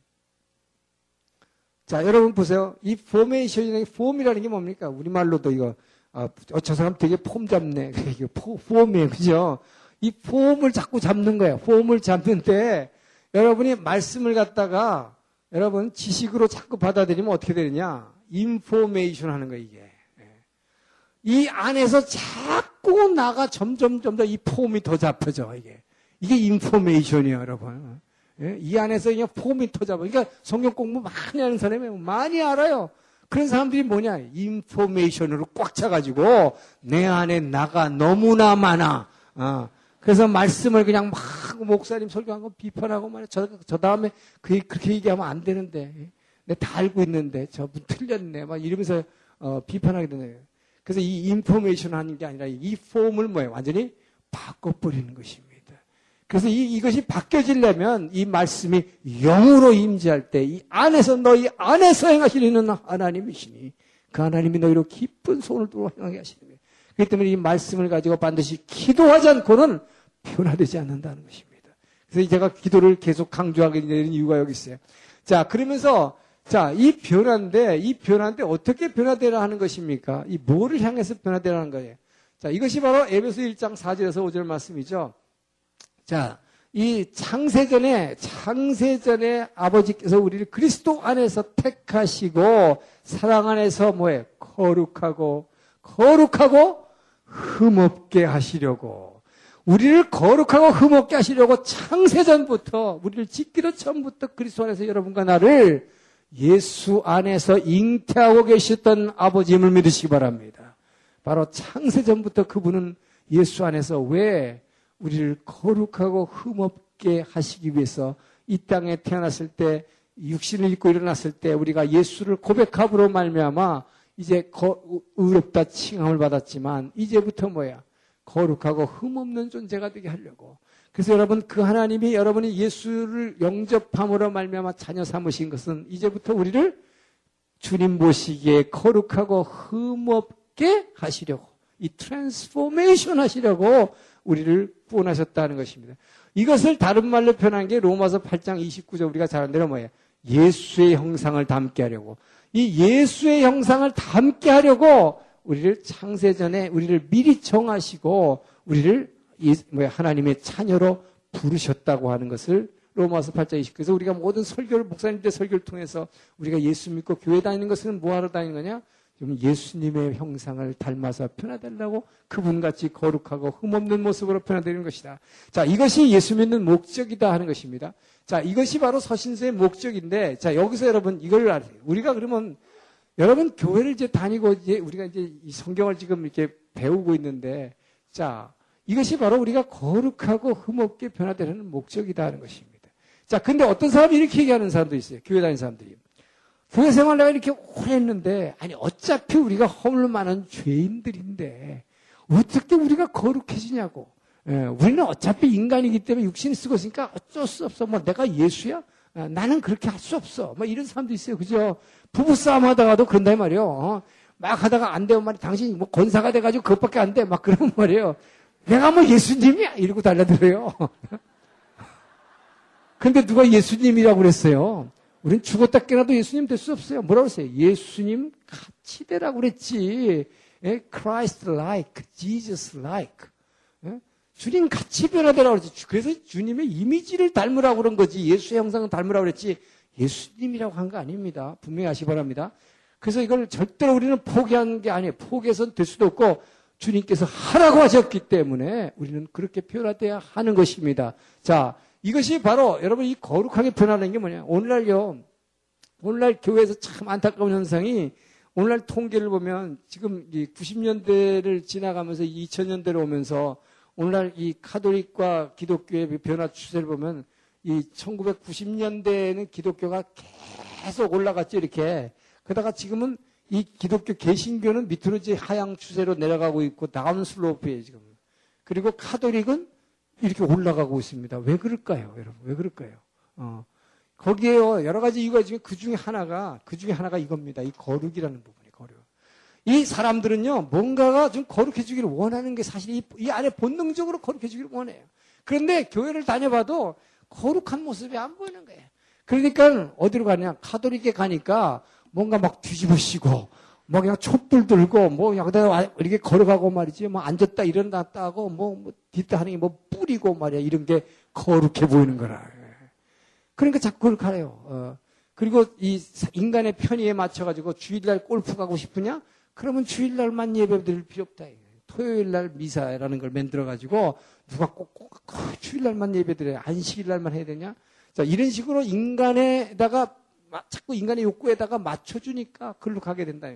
[SPEAKER 1] 자, 여러분 보세요. 이 포메이션이라는 폼이라는 게 뭡니까? 우리말로도 이거 아, 어, 저 사람 되게 폼 잡네. 이게 폼이에요. 그죠? 이 폼을 자꾸 잡는 거예요. 폼을 잡는데 여러분이 말씀을 갖다가 여러분 지식으로 자꾸 받아들이면 어떻게 되느냐? 인포메이션 하는 거 이게. 예. 이 안에서 자꾸 나가 점점 점점 이 폼이 더 잡혀져 이게. 이게 인포메이션이에요, 여러분. 예? 이 안에서 그냥 폼이 터 잡아. 그러니까 성경 공부 많이 하는 사람이 많이 알아요. 그런 사람들이 뭐냐? 인포메이션으로 꽉 차가지고 내 안에 나가 너무나 많아. 어. 그래서 말씀을 그냥 막 목사님 설교한 거 비판하고 말이야. 저, 저 다음에 그, 그렇게 얘기하면 안 되는데. 내 다 알고 있는데 저분 틀렸네. 막 이러면서 어, 비판하게 되네요. 그래서 이 인포메이션 하는 게 아니라 이 폼을 뭐예요? 완전히 바꿔버리는 것입니다. 그래서 이, 이것이 바뀌어지려면 이 말씀이 영으로 임재할 때 이 안에서 너희 안에서 행하시는 하나님이시니 그 하나님이 너희로 기쁜 손을 들어 행하게 하시는 거예요. 그렇기 때문에 이 말씀을 가지고 반드시 기도하지 않고는 변화되지 않는다는 것입니다. 그래서 제가 기도를 계속 강조하게 되는 이유가 여기 있어요. 자, 그러면서 자, 이 변화인데, 이 변화인데 어떻게 변화되라 하는 것입니까? 이 뭐를 향해서 변화되라는 거예요? 자, 이것이 바로 에베소 1장 4절에서 5절 말씀이죠. 자, 이 창세전에, 창세전에 아버지께서 우리를 그리스도 안에서 택하시고, 사랑 안에서 뭐에 거룩하고, 거룩하고, 흠없게 하시려고, 우리를 거룩하고 흠없게 하시려고 창세전부터 우리를 짓기도 전부터 그리스도 안에서 여러분과 나를 예수 안에서 잉태하고 계셨던 아버지임을 믿으시기 바랍니다. 바로 창세전부터 그분은 예수 안에서 왜 우리를 거룩하고 흠없게 하시기 위해서 이 땅에 태어났을 때 육신을 입고 일어났을 때 우리가 예수를 고백함으로 말미암아 이제 의롭다 칭함을 받았지만 이제부터 뭐야? 거룩하고 흠없는 존재가 되게 하려고. 그래서 여러분 그 하나님이 여러분이 예수를 영접함으로 말미암아 자녀 삼으신 것은 이제부터 우리를 주님 보시기에 거룩하고 흠없게 하시려고 이 transformation 하시려고 우리를 구원하셨다는 것입니다. 이것을 다른 말로 표현한 게 로마서 8장 29절 우리가 잘 아는 대로 뭐예요? 예수의 형상을 담게 하려고. 이 예수의 형상을 담게 하려고 우리를 창세전에 우리를 미리 정하시고 우리를 하나님의 자녀로 부르셨다고 하는 것을 로마서 8장 29. 서 우리가 모든 설교를 목사님들 설교를 통해서 우리가 예수 믿고 교회 다니는 것은 뭐하러 다니는 거냐? 좀 예수님의 형상을 닮아서 변화되려고 그분같이 거룩하고 흠없는 모습으로 변화되는 것이다. 자, 이것이 예수 믿는 목적이다 하는 것입니다. 자, 이것이 바로 서신서의 목적인데, 자, 여기서 여러분 이걸 아세요. 우리가 그러면 여러분 교회를 이제 다니고 이제 우리가 이제 이 성경을 지금 이렇게 배우고 있는데, 자, 이것이 바로 우리가 거룩하고 흠없게 변화되는 목적이다 하는 것입니다. 자, 근데 어떤 사람이 이렇게 얘기하는 사람도 있어요. 교회 다니는 사람들이. 교회 생활 내가 이렇게 오래 했는데, 아니, 어차피 우리가 허물 많은 죄인들인데, 어떻게 우리가 거룩해지냐고. 예, 우리는 어차피 인간이기 때문에 육신이 쓰고 있으니까 어쩔 수 없어. 뭐 내가 예수야? 아, 나는 그렇게 할 수 없어. 뭐 이런 사람도 있어요. 그죠? 부부싸움 하다가도 그런다 말이에요. 어? 막 하다가 안 되면 말이 당신이 뭐 권사가 돼가지고 그것밖에 안 돼. 막 그런 말이에요. 내가 뭐 예수님이야? 이러고 달려들어요. 근데 누가 예수님이라고 그랬어요? 우린 죽었다 깨나도 예수님 될 수 없어요. 뭐라고 했어요? 예수님 같이 되라고 그랬지. 예? Christ like, Jesus like. 예? 주님 같이 변화되라고 그랬지. 그래서 주님의 이미지를 닮으라고 그런 거지. 예수의 형상을 닮으라고 그랬지. 예수님이라고 한 거 아닙니다. 분명히 아시 기 바랍니다. 그래서 이걸 절대로 우리는 포기한 게 아니에요. 포기해서는 될 수도 없고 주님께서 하라고 하셨기 때문에 우리는 그렇게 변화돼야 하는 것입니다. 자, 이것이 바로 여러분 이 거룩하게 변하는 게 뭐냐. 오늘날요. 오늘날 교회에서 참 안타까운 현상이 오늘날 통계를 보면 지금 이 90년대를 지나가면서 2000년대로 오면서 오늘날 이 카톨릭과 기독교의 변화 추세를 보면 이 1990년대에는 기독교가 계속 올라갔죠 이렇게 그러다가 지금은 이 기독교 개신교는 밑으로 이제 하향 추세로 내려가고 있고 다운 슬로프에 지금 그리고 카톨릭은 이렇게 올라가고 있습니다. 왜 그럴까요, 여러분? 왜 그럴까요? 어, 거기에요 여러 가지 이유가 지금 그 중에 하나가 그 중에 하나가 이겁니다. 이 거룩이라는 부분 이 사람들은요 뭔가가 좀 거룩해지기를 원하는 게 사실 이, 이 안에 본능적으로 거룩해지기를 원해요. 그런데 교회를 다녀봐도 거룩한 모습이 안 보이는 거예요. 그러니까 어디로 가냐? 카톨릭에 가니까 뭔가 막 뒤집어쓰고 뭐 그냥 촛불 들고 뭐 그냥 이렇게 걸어가고 말이지 뭐 앉았다 일어났다 하고 뭐, 뭐 뒤따 하는 게 뭐 뿌리고 말이야 이런 게 거룩해 보이는 거라. 그러니까 자꾸 그렇게 하래요. 어. 그리고 이 인간의 편의에 맞춰가지고 주일날 골프 가고 싶으냐? 그러면 주일날만 예배 드릴 필요 없다. 토요일날 미사라는 걸 만들어가지고 누가 꼭, 꼭, 꼭 주일날만 예배 드려야 안식일날만 해야 되냐? 자, 이런 식으로 인간에다가 자꾸 인간의 욕구에다가 맞춰주니까 글로 가게 된다.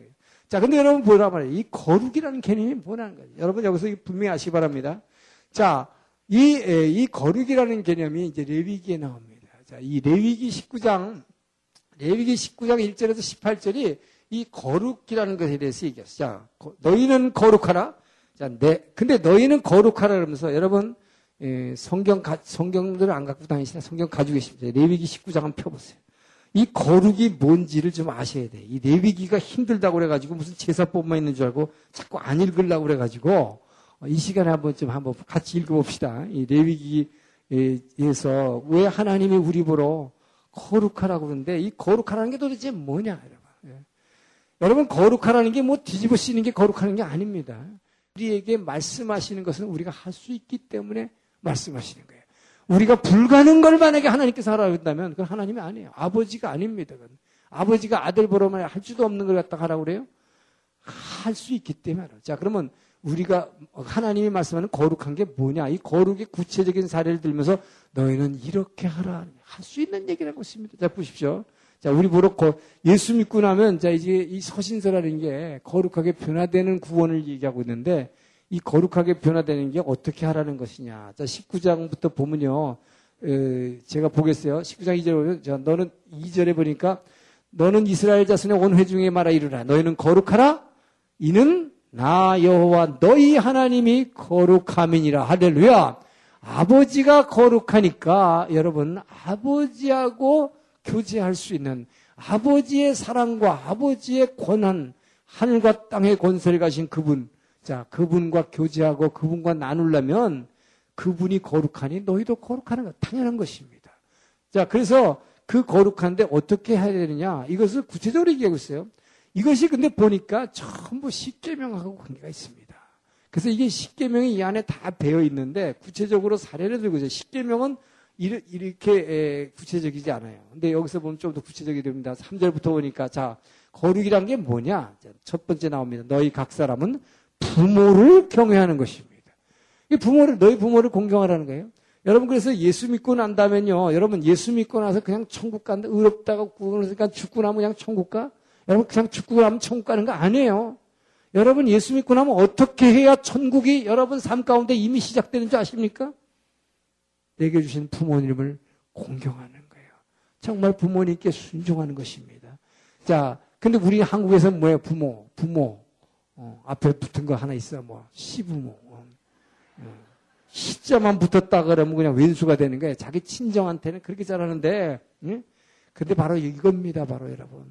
[SPEAKER 1] 자, 근데 여러분 뭐라 말이에요? 이 거룩이라는 개념이 뭐라는 거예요? 여러분 여기서 분명히 아시기 바랍니다. 자, 이, 이 거룩이라는 개념이 이제 레위기에 나옵니다. 자, 이 레위기 19장, 레위기 19장 1절에서 18절이 이 거룩이라는 것에 대해서 얘기했어요. 자, 너희는 거룩하라. 자, 네. 근데 너희는 거룩하라 그러면서 여러분, 예, 성경, 성경들을 안 갖고 다니시나 성경 가지고 계십니다. 레위기 19장 한번 펴보세요. 이 거룩이 뭔지를 좀 아셔야 돼. 이 내비기가 힘들다고 그래가지고 무슨 제사법만 있는 줄 알고 자꾸 안 읽으려고 그래가지고 이 시간에 한번 좀 한번 같이 읽어봅시다. 이 레위기에서 왜 하나님이 우리 보러 거룩하라고 그러는데 이 거룩하라는 게 도대체 뭐냐, 여러분. 거룩하라는 게 뭐 뒤집어 쓰는 게 거룩하는 게 아닙니다. 우리에게 말씀하시는 것은 우리가 할 수 있기 때문에 말씀하시는 거예요. 우리가 불가능한 걸 만약에 하나님께서 하라고 한다면 그건 하나님이 아니에요. 아버지가 아닙니다. 그건. 아버지가 아들 보러만 할 수도 없는 걸 갖다 하라고 그래요? 할 수 있기 때문에. 자, 그러면 우리가 하나님이 말씀하는 거룩한 게 뭐냐? 이 거룩의 구체적인 사례를 들면서 너희는 이렇게 하라. 할 수 있는 얘기라고 있습니다. 자, 보십시오. 자, 우리 보러 예수 믿고 나면 자, 이제 이 서신서라는 게 거룩하게 변화되는 구원을 얘기하고 있는데 이 거룩하게 변화되는 게 어떻게 하라는 것이냐. 자, 19장부터 보면요. 에, 제가 보겠어요. 19장 2절에 보면, 자, 너는 2절에 보니까, 너는 이스라엘 자손의 온 회중에 말하 이르라. 너희는 거룩하라? 이는 나 여호와 너희 하나님이 거룩함이니라. 할렐루야. 아버지가 거룩하니까 여러분 아버지하고 교제할 수 있는 아버지의 사랑과 아버지의 권한 하늘과 땅의 권세를 가신 그분 자, 그분과 교제하고 그분과 나누려면 그분이 거룩하니 너희도 거룩하는 것 당연한 것입니다. 자, 그래서 그 거룩한데 어떻게 해야 되느냐? 이것을 구체적으로 얘기하고 있어요. 이것이 근데 보니까 전부 십계명하고 관계가 있습니다. 그래서 이게 십계명이 이 안에 다 배어 있는데 구체적으로 사례를 들고 있어요. 십계명은 이렇게 구체적이지 않아요. 근데 여기서 보면 좀 더 구체적이 됩니다. 3절부터 보니까 자 거룩이란 게 뭐냐? 첫 번째 나옵니다. 너희 각 사람은 부모를 경외하는 것입니다. 부모를 너희 부모를 공경하라는 거예요. 여러분 그래서 예수 믿고 난다면요. 여러분 예수 믿고 나서 그냥 천국 간다. 의롭다고 구원했으니까 죽고 나면 그냥 천국 가? 여러분 그냥 죽고 나면 천국 가는 거 아니에요. 여러분 예수 믿고 나면 어떻게 해야 천국이 여러분 삶 가운데 이미 시작되는 줄 아십니까? 내게 주신 부모님을 공경하는 거예요. 정말 부모님께 순종하는 것입니다. 자, 근데 우리 한국에서 뭐예요? 부모, 부모. 어, 앞에 붙은 거 하나 있어. 뭐 시부모. 어, 어. 시자만 붙었다 그러면 그냥 왼수가 되는 거예요. 자기 친정한테는 그렇게 잘하는데, 예? 근데 바로 이겁니다, 바로 여러분.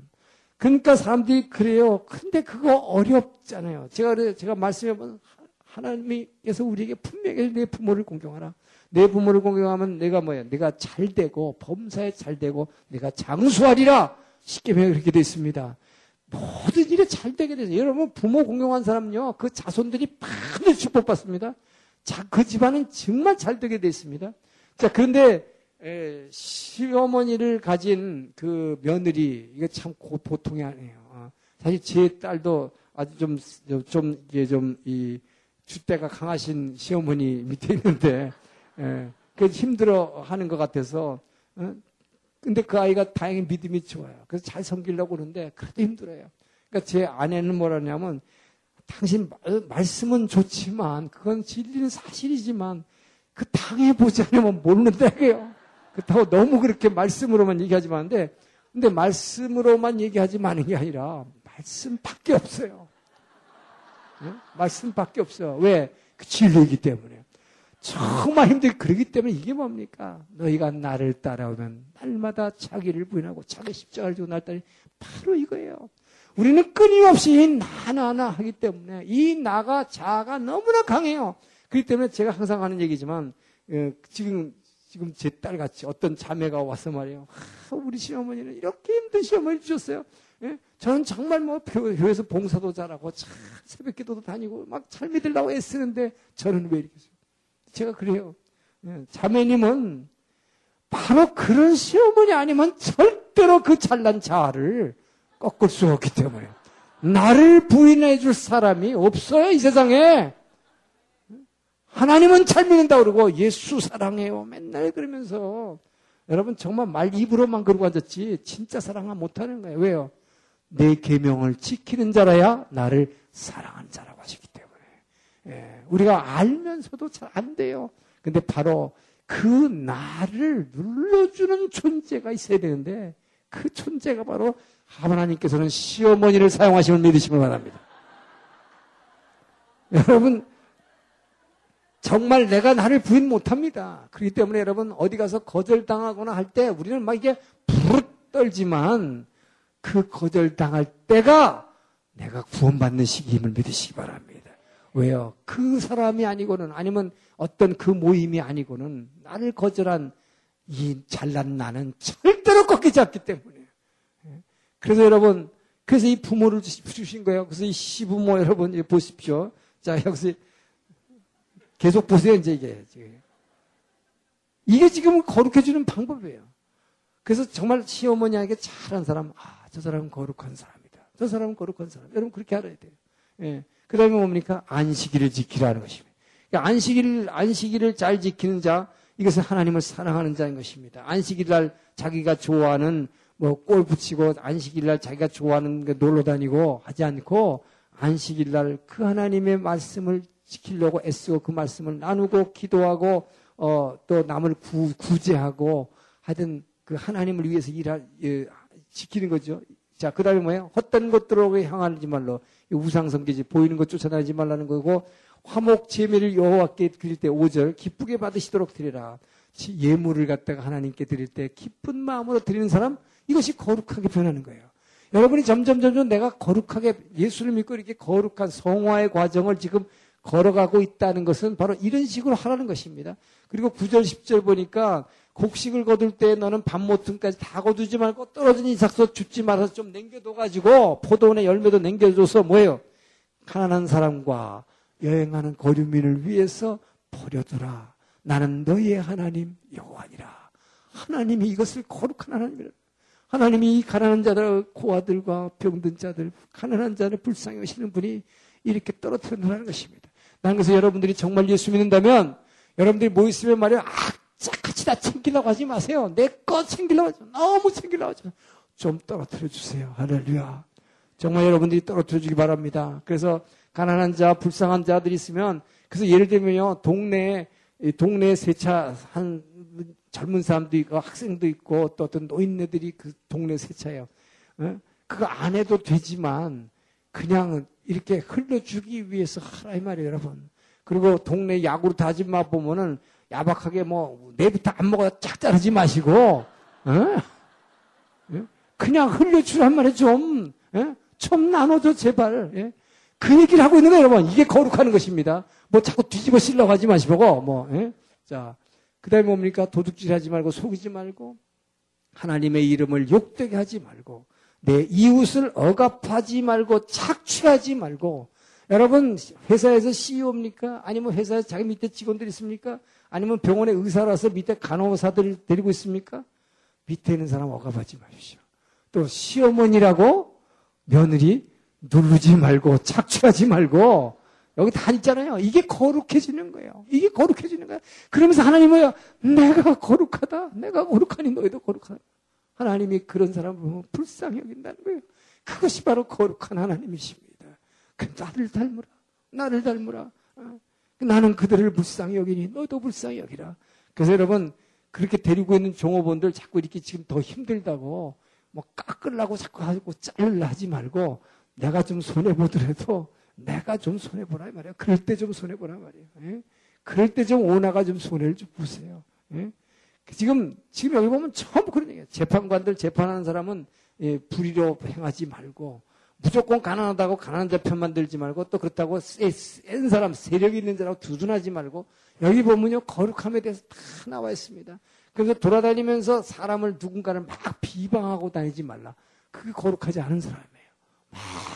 [SPEAKER 1] 그러니까 사람들이 그래요. 근데 그거 어렵잖아요. 제가 제가 말씀해 본 하나님께서 우리에게 분명히 내 부모를 공경하라. 내 부모를 공경하면 내가 뭐야? 내가 잘 되고 범사에 잘 되고 내가 장수하리라. 쉽게 표현 그렇게 되어 있습니다. 모든 일에 잘 되게 되죠. 여러분 부모 공경한 사람요. 그 자손들이 반드시 축복받습니다. 자, 그 집안은 정말 잘 되게 되어 있습니다. 자, 그런데 에, 시어머니를 가진 그 며느리 이게 참 보통이 아니에요. 어. 사실 제 딸도 아주 좀 좀 이게 좀 이 주대가 강하신 시어머니 밑에 있는데 예, 그 힘들어 하는 것 같아서 어? 근데 그 아이가 다행히 믿음이 좋아요. 그래서 잘 섬기려고 그러는데 그래도 힘들어요. 그러니까 제 아내는 뭐라냐면 당신 말 씀은 좋지만 그건 진리는 사실이지만 그 당해보지 않으면 모르는다 이거요. 그렇다고 너무 그렇게 말씀으로만 얘기하지 마는데 근데 말씀으로만 얘기하지 마는 게 아니라 말씀밖에 없어요. 네? 말씀밖에 없어. 왜? 그 진리이기 때문에. 정말 힘들게 그러기 때문에 이게 뭡니까? 너희가 나를 따라오면 날마다 자기를 부인하고 자기 십자가를 지고 날 따르니 바로 이거예요. 우리는 끊임없이 나나나 하기 때문에 이 나가 자가 너무나 강해요. 그렇기 때문에 제가 항상 하는 얘기지만 어, 지금 지금 제 딸 같이 어떤 자매가 와서 말이에요. 아, 우리 시어머니는 이렇게 힘든 시어머니 주셨어요. 예? 저는 정말 뭐 교회에서 봉사도 잘하고 참 새벽 기도도 다니고 막잘 믿으려고 애쓰는데 저는 왜 이렇게? 제가 그래요. 예, 자매님은 바로 그런 시어머니 아니면 절대로 그 잘난 자아를 꺾을 수 없기 때문에 나를 부인해 줄 사람이 없어요 이 세상에. 하나님은 잘 믿는다 그러고 예수 사랑해요 맨날 그러면서. 여러분 정말 말 입으로만 그러고 앉았지 진짜 사랑을 못하는 거예요. 왜요? 내 계명을 지키는 자라야 나를 사랑하는 자라고 예, 우리가 알면서도 잘 안 돼요 근데 바로 그 나를 눌러주는 존재가 있어야 되는데 그 존재가 바로 하나님께서는 시어머니를 사용하시면 믿으시면 바랍니다. 여러분, 정말 내가 나를 부인 못합니다. 그렇기 때문에 여러분, 어디 가서 거절당하거나 할 때 우리는 막 이게 부르 떨지만 그 거절당할 때가 내가 구원받는 시기임을 믿으시기 바랍니다. 왜요? 그 사람이 아니고는 아니면 어떤 그 모임이 아니고는 나를 거절한 이 잘난 나는 절대로 꺾이지 않기 때문에 그래서 여러분, 그래서 이 부모를 주신 거예요. 그래서 이 시부모 여러분 이제 보십시오. 자, 여기서 계속 보세요, 이제 이게. 이게 지금 거룩해주는 방법이에요. 그래서 정말 시어머니에게 잘한 사람, 아, 저 사람은 거룩한 사람이다. 저 사람은 거룩한 사람. 여러분 그렇게 알아야 돼요. 예. 그 다음에 뭡니까? 안식일을 지키라는 것입니다. 그러니까 안식일, 안식일을 잘 지키는 자, 이것은 하나님을 사랑하는 자인 것입니다. 안식일 날 자기가 좋아하는 뭐골 붙이고 안식일 날 자기가 좋아하는 거 놀러 다니고 하지 않고 안식일 날 그 하나님의 말씀을 지키려고 애쓰고 그 말씀을 나누고 기도하고 어, 또 남을 구, 구제하고 하여튼 그 하나님을 위해서 일할 예, 지키는 거죠. 자, 그 다음에 뭐예요? 헛된 것들로 향하지 말로 우상성기지 보이는 것 쫓아다니지 말라는 거고 화목 제매를 여호와께 드릴 때 5절 기쁘게 받으시도록 드리라. 예물을 갖다가 하나님께 드릴 때 기쁜 마음으로 드리는 사람 이것이 거룩하게 변하는 거예요. 여러분이 점점 점점 내가 거룩하게 예수를 믿고 이렇게 거룩한 성화의 과정을 지금 걸어가고 있다는 것은 바로 이런 식으로 하라는 것입니다. 그리고 9절, 10절 보니까 곡식을 거둘 때 너는 밤모퉁까지 다 거두지 말고 떨어진 이삭소 죽지 말아서 좀 남겨둬가지고 포도원의 열매도 남겨줘서 뭐예요? 가난한 사람과 여행하는 거류민을 위해서 버려두라. 나는 너희의 하나님 여호와니라. 하나님이 이것을 거룩한 하나님이라. 하나님이 이 가난한 자들, 고아들과 병든 자들, 가난한 자를 불쌍히 하시는 분이 이렇게 떨어뜨려 놓으라는 것입니다. 나는 그래서 여러분들이 정말 예수 믿는다면 여러분들이 뭐 있으면 말이야, 악착같이 다 챙기려고 하지 마세요. 내 거 챙기려고 하지 너무 챙기려고 하지 좀 떨어뜨려 주세요. 할렐루야. 정말 여러분들이 떨어뜨려 주기 바랍니다. 그래서 가난한 자, 불쌍한 자들이 있으면 그래서 예를 들면요, 동네 동네 세차 한 젊은 사람도 있고 학생도 있고 또 어떤 노인네들이 그 동네 세차예요. 어? 그거 안 해도 되지만 그냥 이렇게 흘려주기 위해서 하라 이 말이에요, 여러분. 그리고 동네 야구르트 아줌마 보면은 야박하게 뭐 내부터 안 먹어 짝 자르지 마시고 어? 예? 그냥 흘려주란 말이에요, 좀. 예? 좀 나눠줘, 제발. 예? 그 얘기를 하고 있는 거예요, 여러분. 이게 거룩하는 것입니다. 뭐 자꾸 뒤집어 쓰려고 하지 마시고, 뭐, 예? 자. 그 다음에 뭡니까? 도둑질 하지 말고, 속이지 말고, 하나님의 이름을 욕되게 하지 말고, 내 이웃을 억압하지 말고, 착취하지 말고, 여러분, 회사에서 CEO입니까? 아니면 회사에서 자기 밑에 직원들 있습니까? 아니면 병원에 의사라서 밑에 간호사들 데리고 있습니까? 밑에 있는 사람 억압하지 마십시오. 또 시어머니라고 며느리 누르지 말고 착취하지 말고 여기 다 있잖아요. 이게 거룩해지는 거예요. 이게 거룩해지는 거예요. 그러면서 하나님은 내가 거룩하다. 내가 거룩하니 너희도 거룩하다. 하나님이 그런 사람을 보면 불쌍히 여긴다는 거예요. 그것이 바로 거룩한 하나님이십니다. 그 나를 닮으라. 나를 닮으라. 어? 나는 그들을 불쌍히 여기니 너도 불쌍히 여기라. 그래서 여러분 그렇게 데리고 있는 종업원들 자꾸 이렇게 지금 더 힘들다고 뭐 깎으려고 자꾸 하고 자르려 하지 말고 내가 좀 손해 보더라도 내가 좀 손해 보라 말이야. 그럴 때 좀 손해 보라 말이야. 예? 그럴 때 좀 오나가 좀 손해를 좀 보세요. 예? 지금, 지금 여기 보면 전부 그런 얘기예요. 재판관들 재판하는 사람은 예, 불의로 행하지 말고 무조건 가난하다고 가난한 자 편만 들지 말고 또 그렇다고 센 사람, 세력이 있는 자라고 두둔하지 말고 여기 보면요. 거룩함에 대해서 다 나와 있습니다. 그래서 돌아다니면서 사람을 누군가를 막 비방하고 다니지 말라. 그게 거룩하지 않은 사람이에요.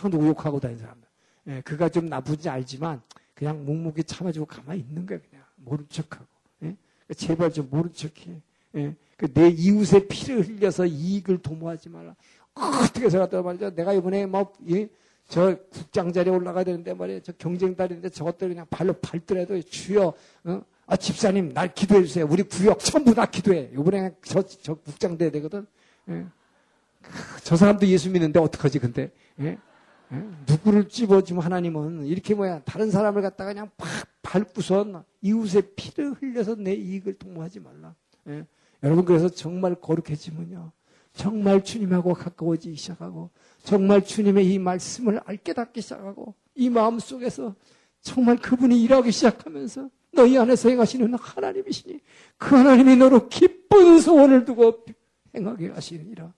[SPEAKER 1] 막 누구 욕하고 다니는 사람. 예, 그가 좀 나쁘지 알지만 그냥 묵묵히 참아주고 가만히 있는 거야 그냥 모른 척하고. 예? 제발 좀 모른 척해. 예? 그내 이웃의 피를 흘려서 이익을 도모하지 말라. 어떻게 생각하다 말이죠. 내가 이번에 뭐, 예? 저 국장 자리에 올라가야 되는데 말이에요. 저 경쟁 달인데 저것들 그냥 발로 밟더라도 주여, 어? 아, 집사님, 날 기도해 주세요. 우리 구역 전부 다 기도해. 이번에 저, 저 국장 돼야 되거든. 예? 저 사람도 예수 믿는데 어떡하지, 근데? 예? 예? 누구를 찝어주면 하나님은 이렇게 뭐야, 다른 사람을 갖다가 그냥 팍 밟고선 이웃의 피를 흘려서 내 이익을 도모하지 말라. 예? 여러분, 그래서 정말 거룩해지면요. 정말 주님하고 가까워지기 시작하고, 정말 주님의 이 말씀을 알게 닫기 시작하고, 이 마음 속에서 정말 그분이 일하기 시작하면서 너희 안에서 행하시는 하나님이시니 그 하나님이 너로 기쁜 소원을 두고 행하게 하시느니라.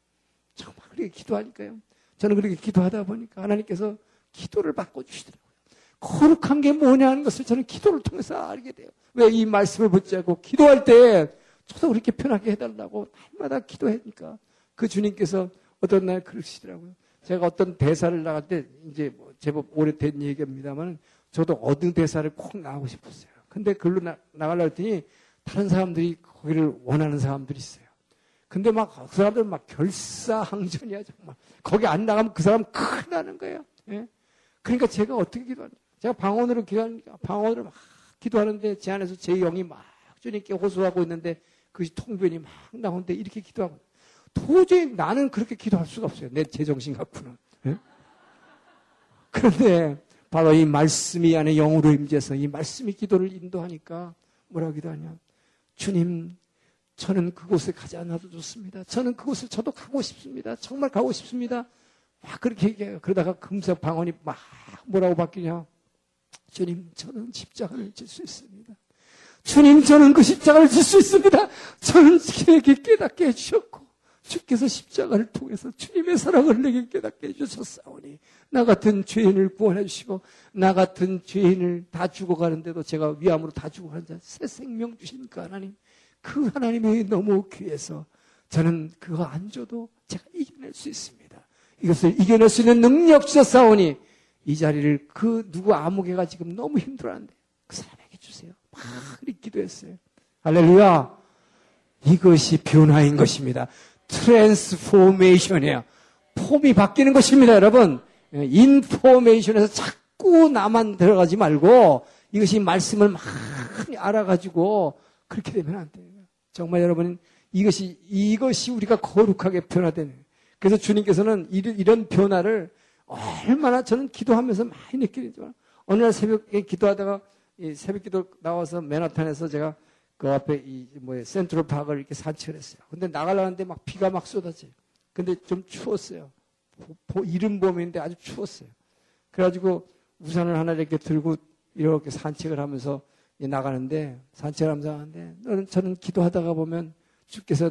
[SPEAKER 1] 정말 그렇게 기도하니까요. 저는 그렇게 기도하다 보니까 하나님께서 기도를 바꿔주시더라고요. 거룩한 게 뭐냐 하는 것을 저는 기도를 통해서 알게 돼요. 왜 이 말씀을 붙잡고 기도할 때 저도 그렇게 편하게 해달라고 날마다 기도하니까 그 주님께서 어떤 날 그러시더라고요. 제가 어떤 대사를 나갈 때 이제 뭐 제법 오래된 얘기입니다만 저도 어느 대사를 꼭 나가고 싶었어요. 근데 글로 나, 나가려 했더니 다른 사람들이 거기를 원하는 사람들이 있어요. 근데 막 그 사람들 막 결사항전이야 정말. 거기 안 나가면 그 사람 큰일 나는 거예요. 예? 그러니까 제가 어떻게 기도하냐. 제가 방언으로 기도하니까 방언으로 막 기도하는데 제 안에서 제 영이 막 주님께 호소하고 있는데 그 통변이 막 나오는데 이렇게 기도하고 도저히 나는 그렇게 기도할 수가 없어요. 내 제정신 갖고는. 예? 그런데 바로 이 말씀이 안에 영으로 임재해서 이 말씀이 기도를 인도하니까 뭐라 기도하냐. 주님, 저는 그곳에 가지 않아도 좋습니다. 저는 그곳을 저도 가고 싶습니다. 정말 가고 싶습니다. 막 그렇게 얘기해요. 그러다가 금세 방언이 막 뭐라고 바뀌냐. 주님, 저는 십자가를 질 수 있습니다. 주님, 저는 그 십자가를 질 수 있습니다. 저는 그에게 깨닫게 해주셨고, 주께서 십자가를 통해서 주님의 사랑을 내게 깨닫게 해주셨사오니 나 같은 죄인을 구원해 주시고 나 같은 죄인을 다 죽어가는데도 제가 위암으로 다 죽어가는 자 새 생명 주시니까 하나님 그 하나님이 너무 귀해서 저는 그거 안 줘도 제가 이겨낼 수 있습니다. 이것을 이겨낼 수 있는 능력 주셨사오니 이 자리를 그 누구 아무개가 지금 너무 힘들어하는데 그 주세요. 막 그렇게 기도했어요. 할렐루야. 이것이 변화인 것입니다. transformation이에요. 폼이 바뀌는 것입니다, 여러분. 인포메이션에서 자꾸 나만 들어가지 말고 이것이 말씀을 많이 알아가지고 그렇게 되면 안 돼요. 정말 여러분 이것이 이것이 우리가 거룩하게 변화되는. 그래서 주님께서는 이런 변화를 얼마나 저는 기도하면서 많이 느끼는지만 어느 날 새벽에 기도하다가 새벽 기도 나와서 맨하탄에서 제가 그 앞에 이 뭐에 센트럴 파크를 이렇게 산책을 했어요. 근데 나가려는데 막 비가 막 쏟아져요. 근데 좀 추웠어요. 이른 봄인데 아주 추웠어요. 그래가지고 우산을 하나 이렇게 들고 이렇게 산책을 하면서 나가는데 산책을 하면서 하는데 저는 기도하다가 보면 주께서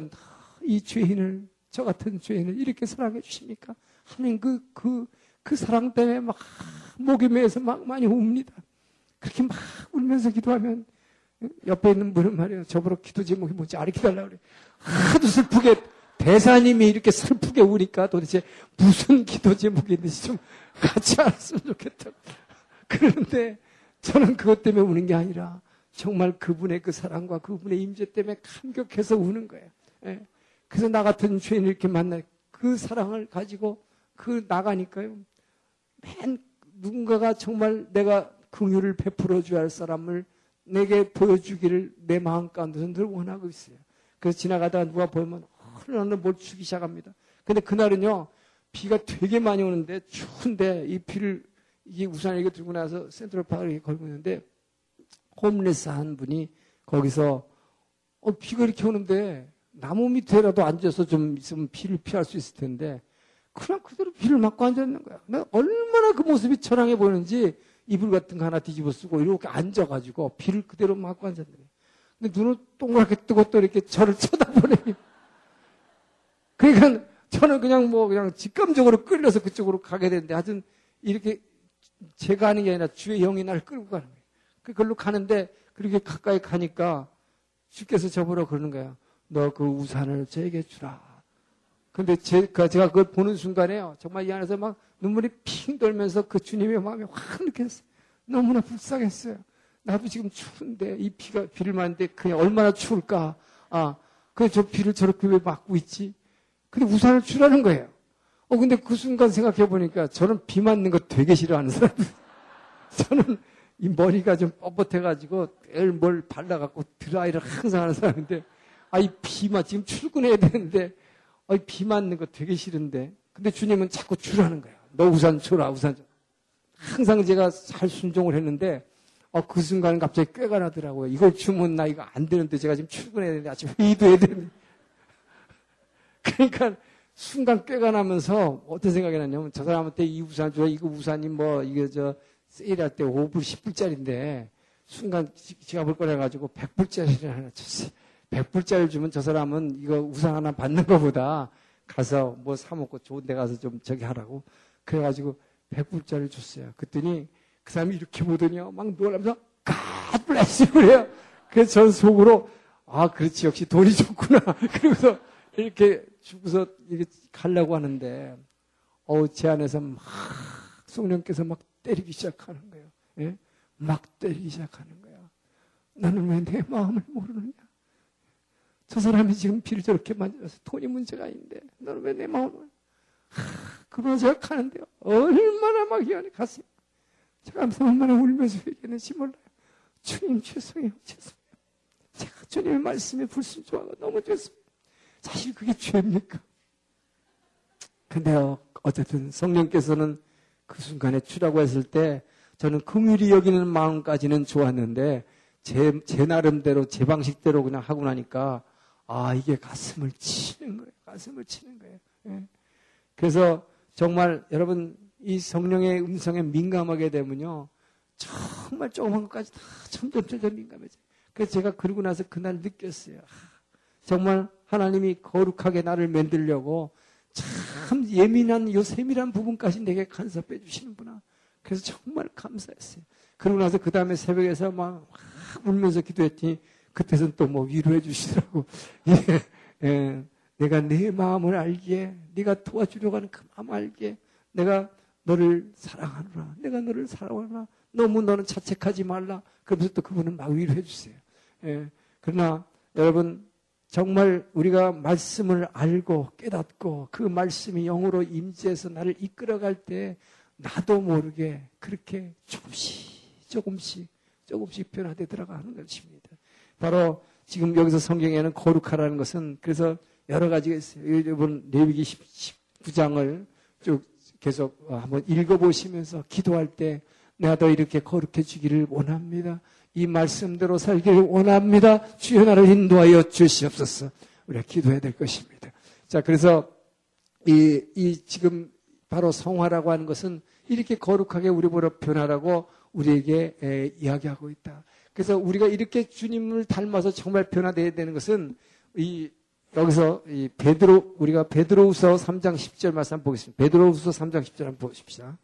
[SPEAKER 1] 이 죄인을 저 같은 죄인을 이렇게 사랑해 주십니까? 하는 그, 그, 그 사랑 때문에 막 목이 메서 막 많이 웁니다. 그렇게 막 울면서 기도하면 옆에 있는 분은 말이에요. 저보러 기도 제목이 뭔지 알려달라고 그래. 하도 슬프게 대사님이 이렇게 슬프게 우니까 도대체 무슨 기도 제목이 있는지 좀 같이 알았으면 좋겠다. 그런데 저는 그것 때문에 우는 게 아니라 정말 그분의 그 사랑과 그분의 임재 때문에 감격해서 우는 거예요. 예. 그래서 나 같은 죄인 이렇게 만나 그 사랑을 가지고 그 나가니까요. 맨 누군가가 정말 내가 긍휼을 베풀어 줘야 할 사람을 내게 보여주기를 내 마음 가운데서 늘 원하고 있어요. 그래서 지나가다가 누가 보면 어느 뭘 주기 시작합니다. 근데 그날은요 비가 되게 많이 오는데 추운데 이 비를 이 우산을 이거 들고 나서 센트럴 파크를 걸고 있는데 홈레스 한 분이 거기서 어, 비가 이렇게 오는데 나무 밑에라도 앉아서 좀 있으면 비를 피할 수 있을 텐데 그냥 그대로 비를 맞고 앉았는 거야. 내가 얼마나 그 모습이 처량해 보이는지 이불 같은 거 하나 뒤집어 쓰고 이렇게 앉아가지고 비를 그대로 맞고 앉았는 거야. 근데 눈을 동그랗게 뜨고 또 이렇게 저를 쳐다보네. 그러니까 저는 그냥 뭐 그냥 직감적으로 끌려서 그쪽으로 가게 되는데 하여튼 이렇게 제가 하는 게 아니라 주의 영이 날 끌고 가는 거예요. 그걸로 가는데 그렇게 가까이 가니까 주께서 저보러 그러는 거야. 너 그 우산을 제게 주라. 근데 제가, 제가 그걸 보는 순간에요. 정말 이 안에서 막 눈물이 핑 돌면서 그 주님의 마음이 확 느꼈어요. 너무나 불쌍했어요. 나도 지금 추운데 이 비가 비를 맞는데 그냥 얼마나 추울까. 아, 그저 비를 저렇게 왜 맞고 있지? 근데 우산을 주라는 거예요. 어, 근데 그 순간 생각해 보니까 저는 비 맞는 거 되게 싫어하는 사람. 저는 이 머리가 좀 뻣뻣해가지고 뭘 발라갖고 드라이를 항상 하는 사람인데, 아, 이 비만 지금 출근해야 되는데, 아, 비 맞는 거 되게 싫은데. 근데 주님은 자꾸 주라는 거야. 너 우산 줘라, 우산 줘. 항상 제가 잘 순종을 했는데, 어, 그 순간 갑자기 꾀가 나더라고요. 이걸 주면 나 이거 안 되는데 제가 지금 출근해야 되는데 아침 회의도 해야 되는데. 그러니까 순간 꾀가 나면서 어떤 생각이 났냐면 저 사람한테 이 우산 줘. 이거 우산이 뭐, 이게 저 세일할 때 5불, 10불짜리인데 순간 지갑을 꺼내가지고 100불짜리를 하나 줬어요. 100불짜리를 주면 저 사람은 이거 우산 하나 받는 것보다 가서 뭐 사먹고 좋은 데 가서 좀 저기 하라고. 그래가지고 100불짜리를 줬어요. 그랬더니 그 사람이 이렇게 보더니요. 막 놀라면서 God bless you 그래요. 그래서 전 속으로 아, 그렇지. 역시 돈이 좋구나. 그러면서 이렇게 주고서 이렇게 가려고 하는데, 어우, 제 안에서 막, 성령께서 막 때리기 시작하는 거예요. 예? 막 때리기 시작하는 거야. 나는 왜 내 마음을 모르느냐? 저 사람이 지금 비를 저렇게 만져서 돈이 문제가 아닌데, 너는 왜 내 마음을, 제가 가는데요. 얼마나 막 희한해 갔어요. 제가 얼마나 울면서 얘기했는지 몰라요. 주님 죄송해요. 죄송해요. 제가 주님의 말씀에 불순종하고 너무 죄송해요. 사실 그게 죄입니까? 근데요, 어쨌든 성령께서는 그 순간에 주라고 했을 때 저는 긍휼히 여기는 마음까지는 좋았는데 제, 제 나름대로 제 방식대로 그냥 하고 나니까 아 이게 가슴을 치는 거예요. 가슴을 치는 거예요. 예. 그래서 정말 여러분 이 성령의 음성에 민감하게 되면요 정말 조그만 것까지 다 점점 점점 민감해져요. 그래서 제가 그러고 나서 그날 느꼈어요. 정말 하나님이 거룩하게 나를 만들려고 참 예민한 요 세밀한 부분까지 내게 간섭해 주시는구나. 그래서 정말 감사했어요. 그러고 나서 그 다음에 새벽에서 막, 막 울면서 기도했더니 그때선 또 뭐 위로해 주시더라고. 예, 예, 내가 내 마음을 알기에 네가 도와주려고 하는 그 마음 알기에 내가 너를 사랑하노라. 내가 너를 사랑하노라. 너무 너는 자책하지 말라. 그러면서 또 그분은 막 위로해 주세요. 예, 그러나 여러분 정말 우리가 말씀을 알고 깨닫고 그 말씀이 영으로 임재해서 나를 이끌어갈 때 나도 모르게 그렇게 조금씩 조금씩 조금씩 변화되 들어가는 것입니다. 바로 지금 여기서 성경에는 거룩하라는 것은 그래서 여러 가지가 있어요. 이번 레위기 19장을 쭉 계속 한번 읽어보시면서 기도할 때 내가 더 이렇게 거룩해지기를 원합니다. 이 말씀대로 살기를 원합니다. 주여 나를 인도하여 주시옵소서. 우리가 기도해야 될 것입니다. 자, 그래서 이, 이 지금 바로 성화라고 하는 것은 이렇게 거룩하게 우리 보러 변하라고 우리에게 에, 이야기하고 있다. 그래서 우리가 이렇게 주님을 닮아서 정말 변화되어야 되는 것은 이 여기서 이 베드로 우리가 베드로후서 3장 10절 말씀 보겠습니다. 베드로후서 3장 10절 한번 보십시다.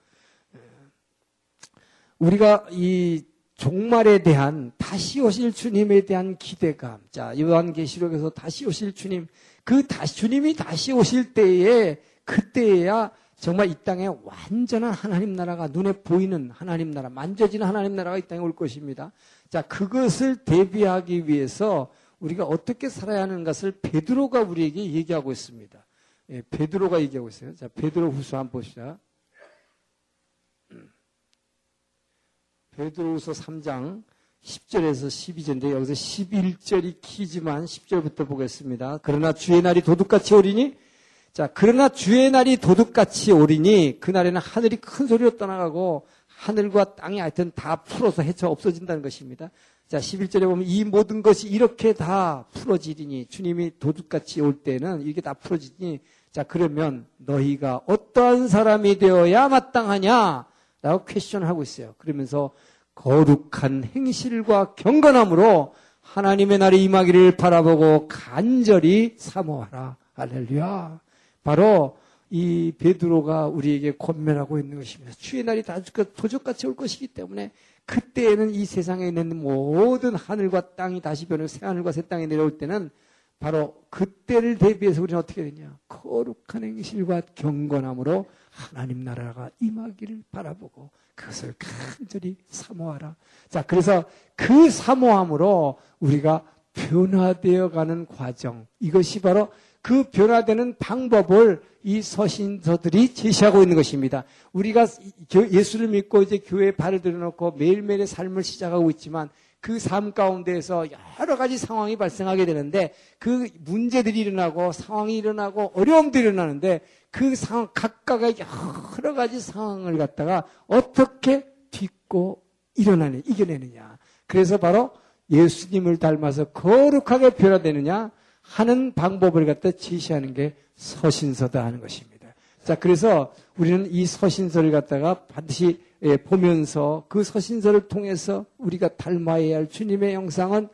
[SPEAKER 1] 우리가 이 종말에 대한 다시 오실 주님에 대한 기대감. 자, 요한계시록에서 다시 오실 주님, 그 다시 주님이 다시 오실 때에 그때야 정말 이 땅에 완전한 하나님 나라가 눈에 보이는 하나님 나라, 만져지는 하나님 나라가 이 땅에 올 것입니다. 자, 그것을 대비하기 위해서 우리가 어떻게 살아야 하는 것을 베드로가 우리에게 얘기하고 있습니다. 예, 베드로가 얘기하고 있어요. 자, 베드로 후서 한번 보시죠. 베드로 후서 3장 10절에서 12절인데 여기서 11절이 키지만 10절부터 보겠습니다. 그러나 주의 날이 도둑같이 오리니 자 그러나 주의 날이 도둑같이 오리니 그날에는 하늘이 큰 소리로 떠나가고 하늘과 땅이 하여튼 다 풀어서 해쳐 없어진다는 것입니다. 자 11절에 보면 이 모든 것이 이렇게 다 풀어지리니 주님이 도둑같이 올 때는 이게 다 풀어지니 자 그러면 너희가 어떠한 사람이 되어야 마땅하냐 라고 퀘션을 하고 있어요. 그러면서 거룩한 행실과 경건함으로 하나님의 날이 임하기를 바라보고 간절히 사모하라. 할렐루야. 바로 이 베드로가 우리에게 권면하고 있는 것입니다. 주의 날이 다 도적같이 올 것이기 때문에 그때에는 이 세상에 있는 모든 하늘과 땅이 다시 변하고 새 하늘과 새 땅이 내려올 때는 바로 그때를 대비해서 우리는 어떻게 되냐? 거룩한 행실과 경건함으로 하나님 나라가 임하기를 바라보고 그것을 간절히 사모하라. 자, 그래서 그 사모함으로 우리가 변화되어 가는 과정. 이것이 바로 그 변화되는 방법을 이 서신서들이 제시하고 있는 것입니다. 우리가 예수를 믿고 이제 교회에 발을 들여놓고 매일매일의 삶을 시작하고 있지만 그 삶 가운데에서 여러 가지 상황이 발생하게 되는데 그 문제들이 일어나고 상황이 일어나고 어려움들이 일어나는데 그 상황, 각각의 여러 가지 상황을 갖다가 어떻게 딛고 일어나는, 이겨내느냐. 그래서 바로 예수님을 닮아서 거룩하게 변화되느냐 하는 방법을 갖다 제시하는 게 서신서다 하는 것입니다. 자, 그래서 우리는 이 서신서를 갖다가 반드시 예, 보면서 그 서신서를 통해서 우리가 닮아야 할 주님의 영상은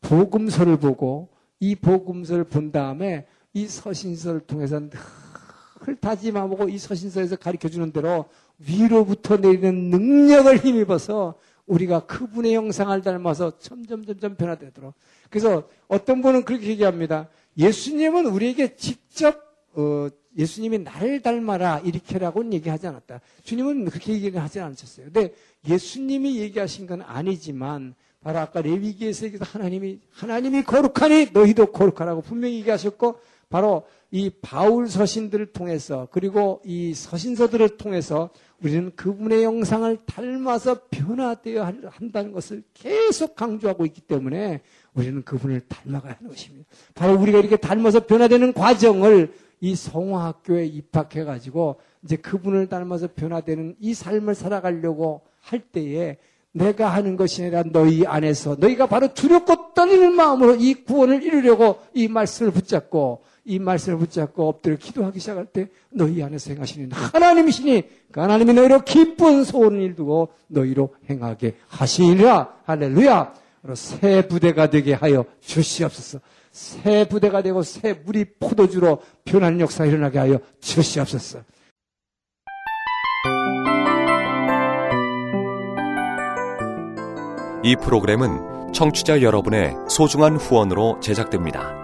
[SPEAKER 1] 복음서를 보고 이 복음서를 본 다음에 이 서신서를 통해서 늘 다짐하고 이 서신서에서 가르쳐 주는 대로 위로부터 내리는 능력을 힘입어서 우리가 그분의 영상을 닮아서 점점 점점 변화되도록. 그래서 어떤 분은 그렇게 얘기합니다. 예수님은 우리에게 직접 어, 예수님이 나를 닮아라 이렇게라고는 얘기하지 않았다. 주님은 그렇게 얘기하지 않으셨어요. 근데 예수님이 얘기하신 건 아니지만 바로 아까 레위기에서 얘기해서 하나님이 하나님이 거룩하니 너희도 거룩하라고 분명히 얘기하셨고 바로 이 바울 서신들을 통해서 그리고 이 서신서들을 통해서 우리는 그분의 영상을 닮아서 변화되어야 한다는 것을 계속 강조하고 있기 때문에 우리는 그분을 닮아가야 하는 것입니다. 바로 우리가 이렇게 닮아서 변화되는 과정을 이 성화학교에 입학해가지고 이제 그분을 닮아서 변화되는 이 삶을 살아가려고 할 때에 내가 하는 것이 아니라 너희 안에서 너희가 바로 두렵고 떨리는 마음으로 이 구원을 이루려고 이 말씀을 붙잡고 이 말씀을 붙잡고 엎드려 기도하기 시작할 때 너희 안에서 행하시는 하나님이시니 그 하나님이 너희로 기쁜 소원을 이루고 너희로 행하게 하시리라. 할렐루야. 새 부대가 되게 하여 주시옵소서. 새 부대가 되고 새 물이 포도주로 변하는 역사가 일어나게 하여 주시옵소서.
[SPEAKER 2] 이 프로그램은 청취자 여러분의 소중한 후원으로 제작됩니다.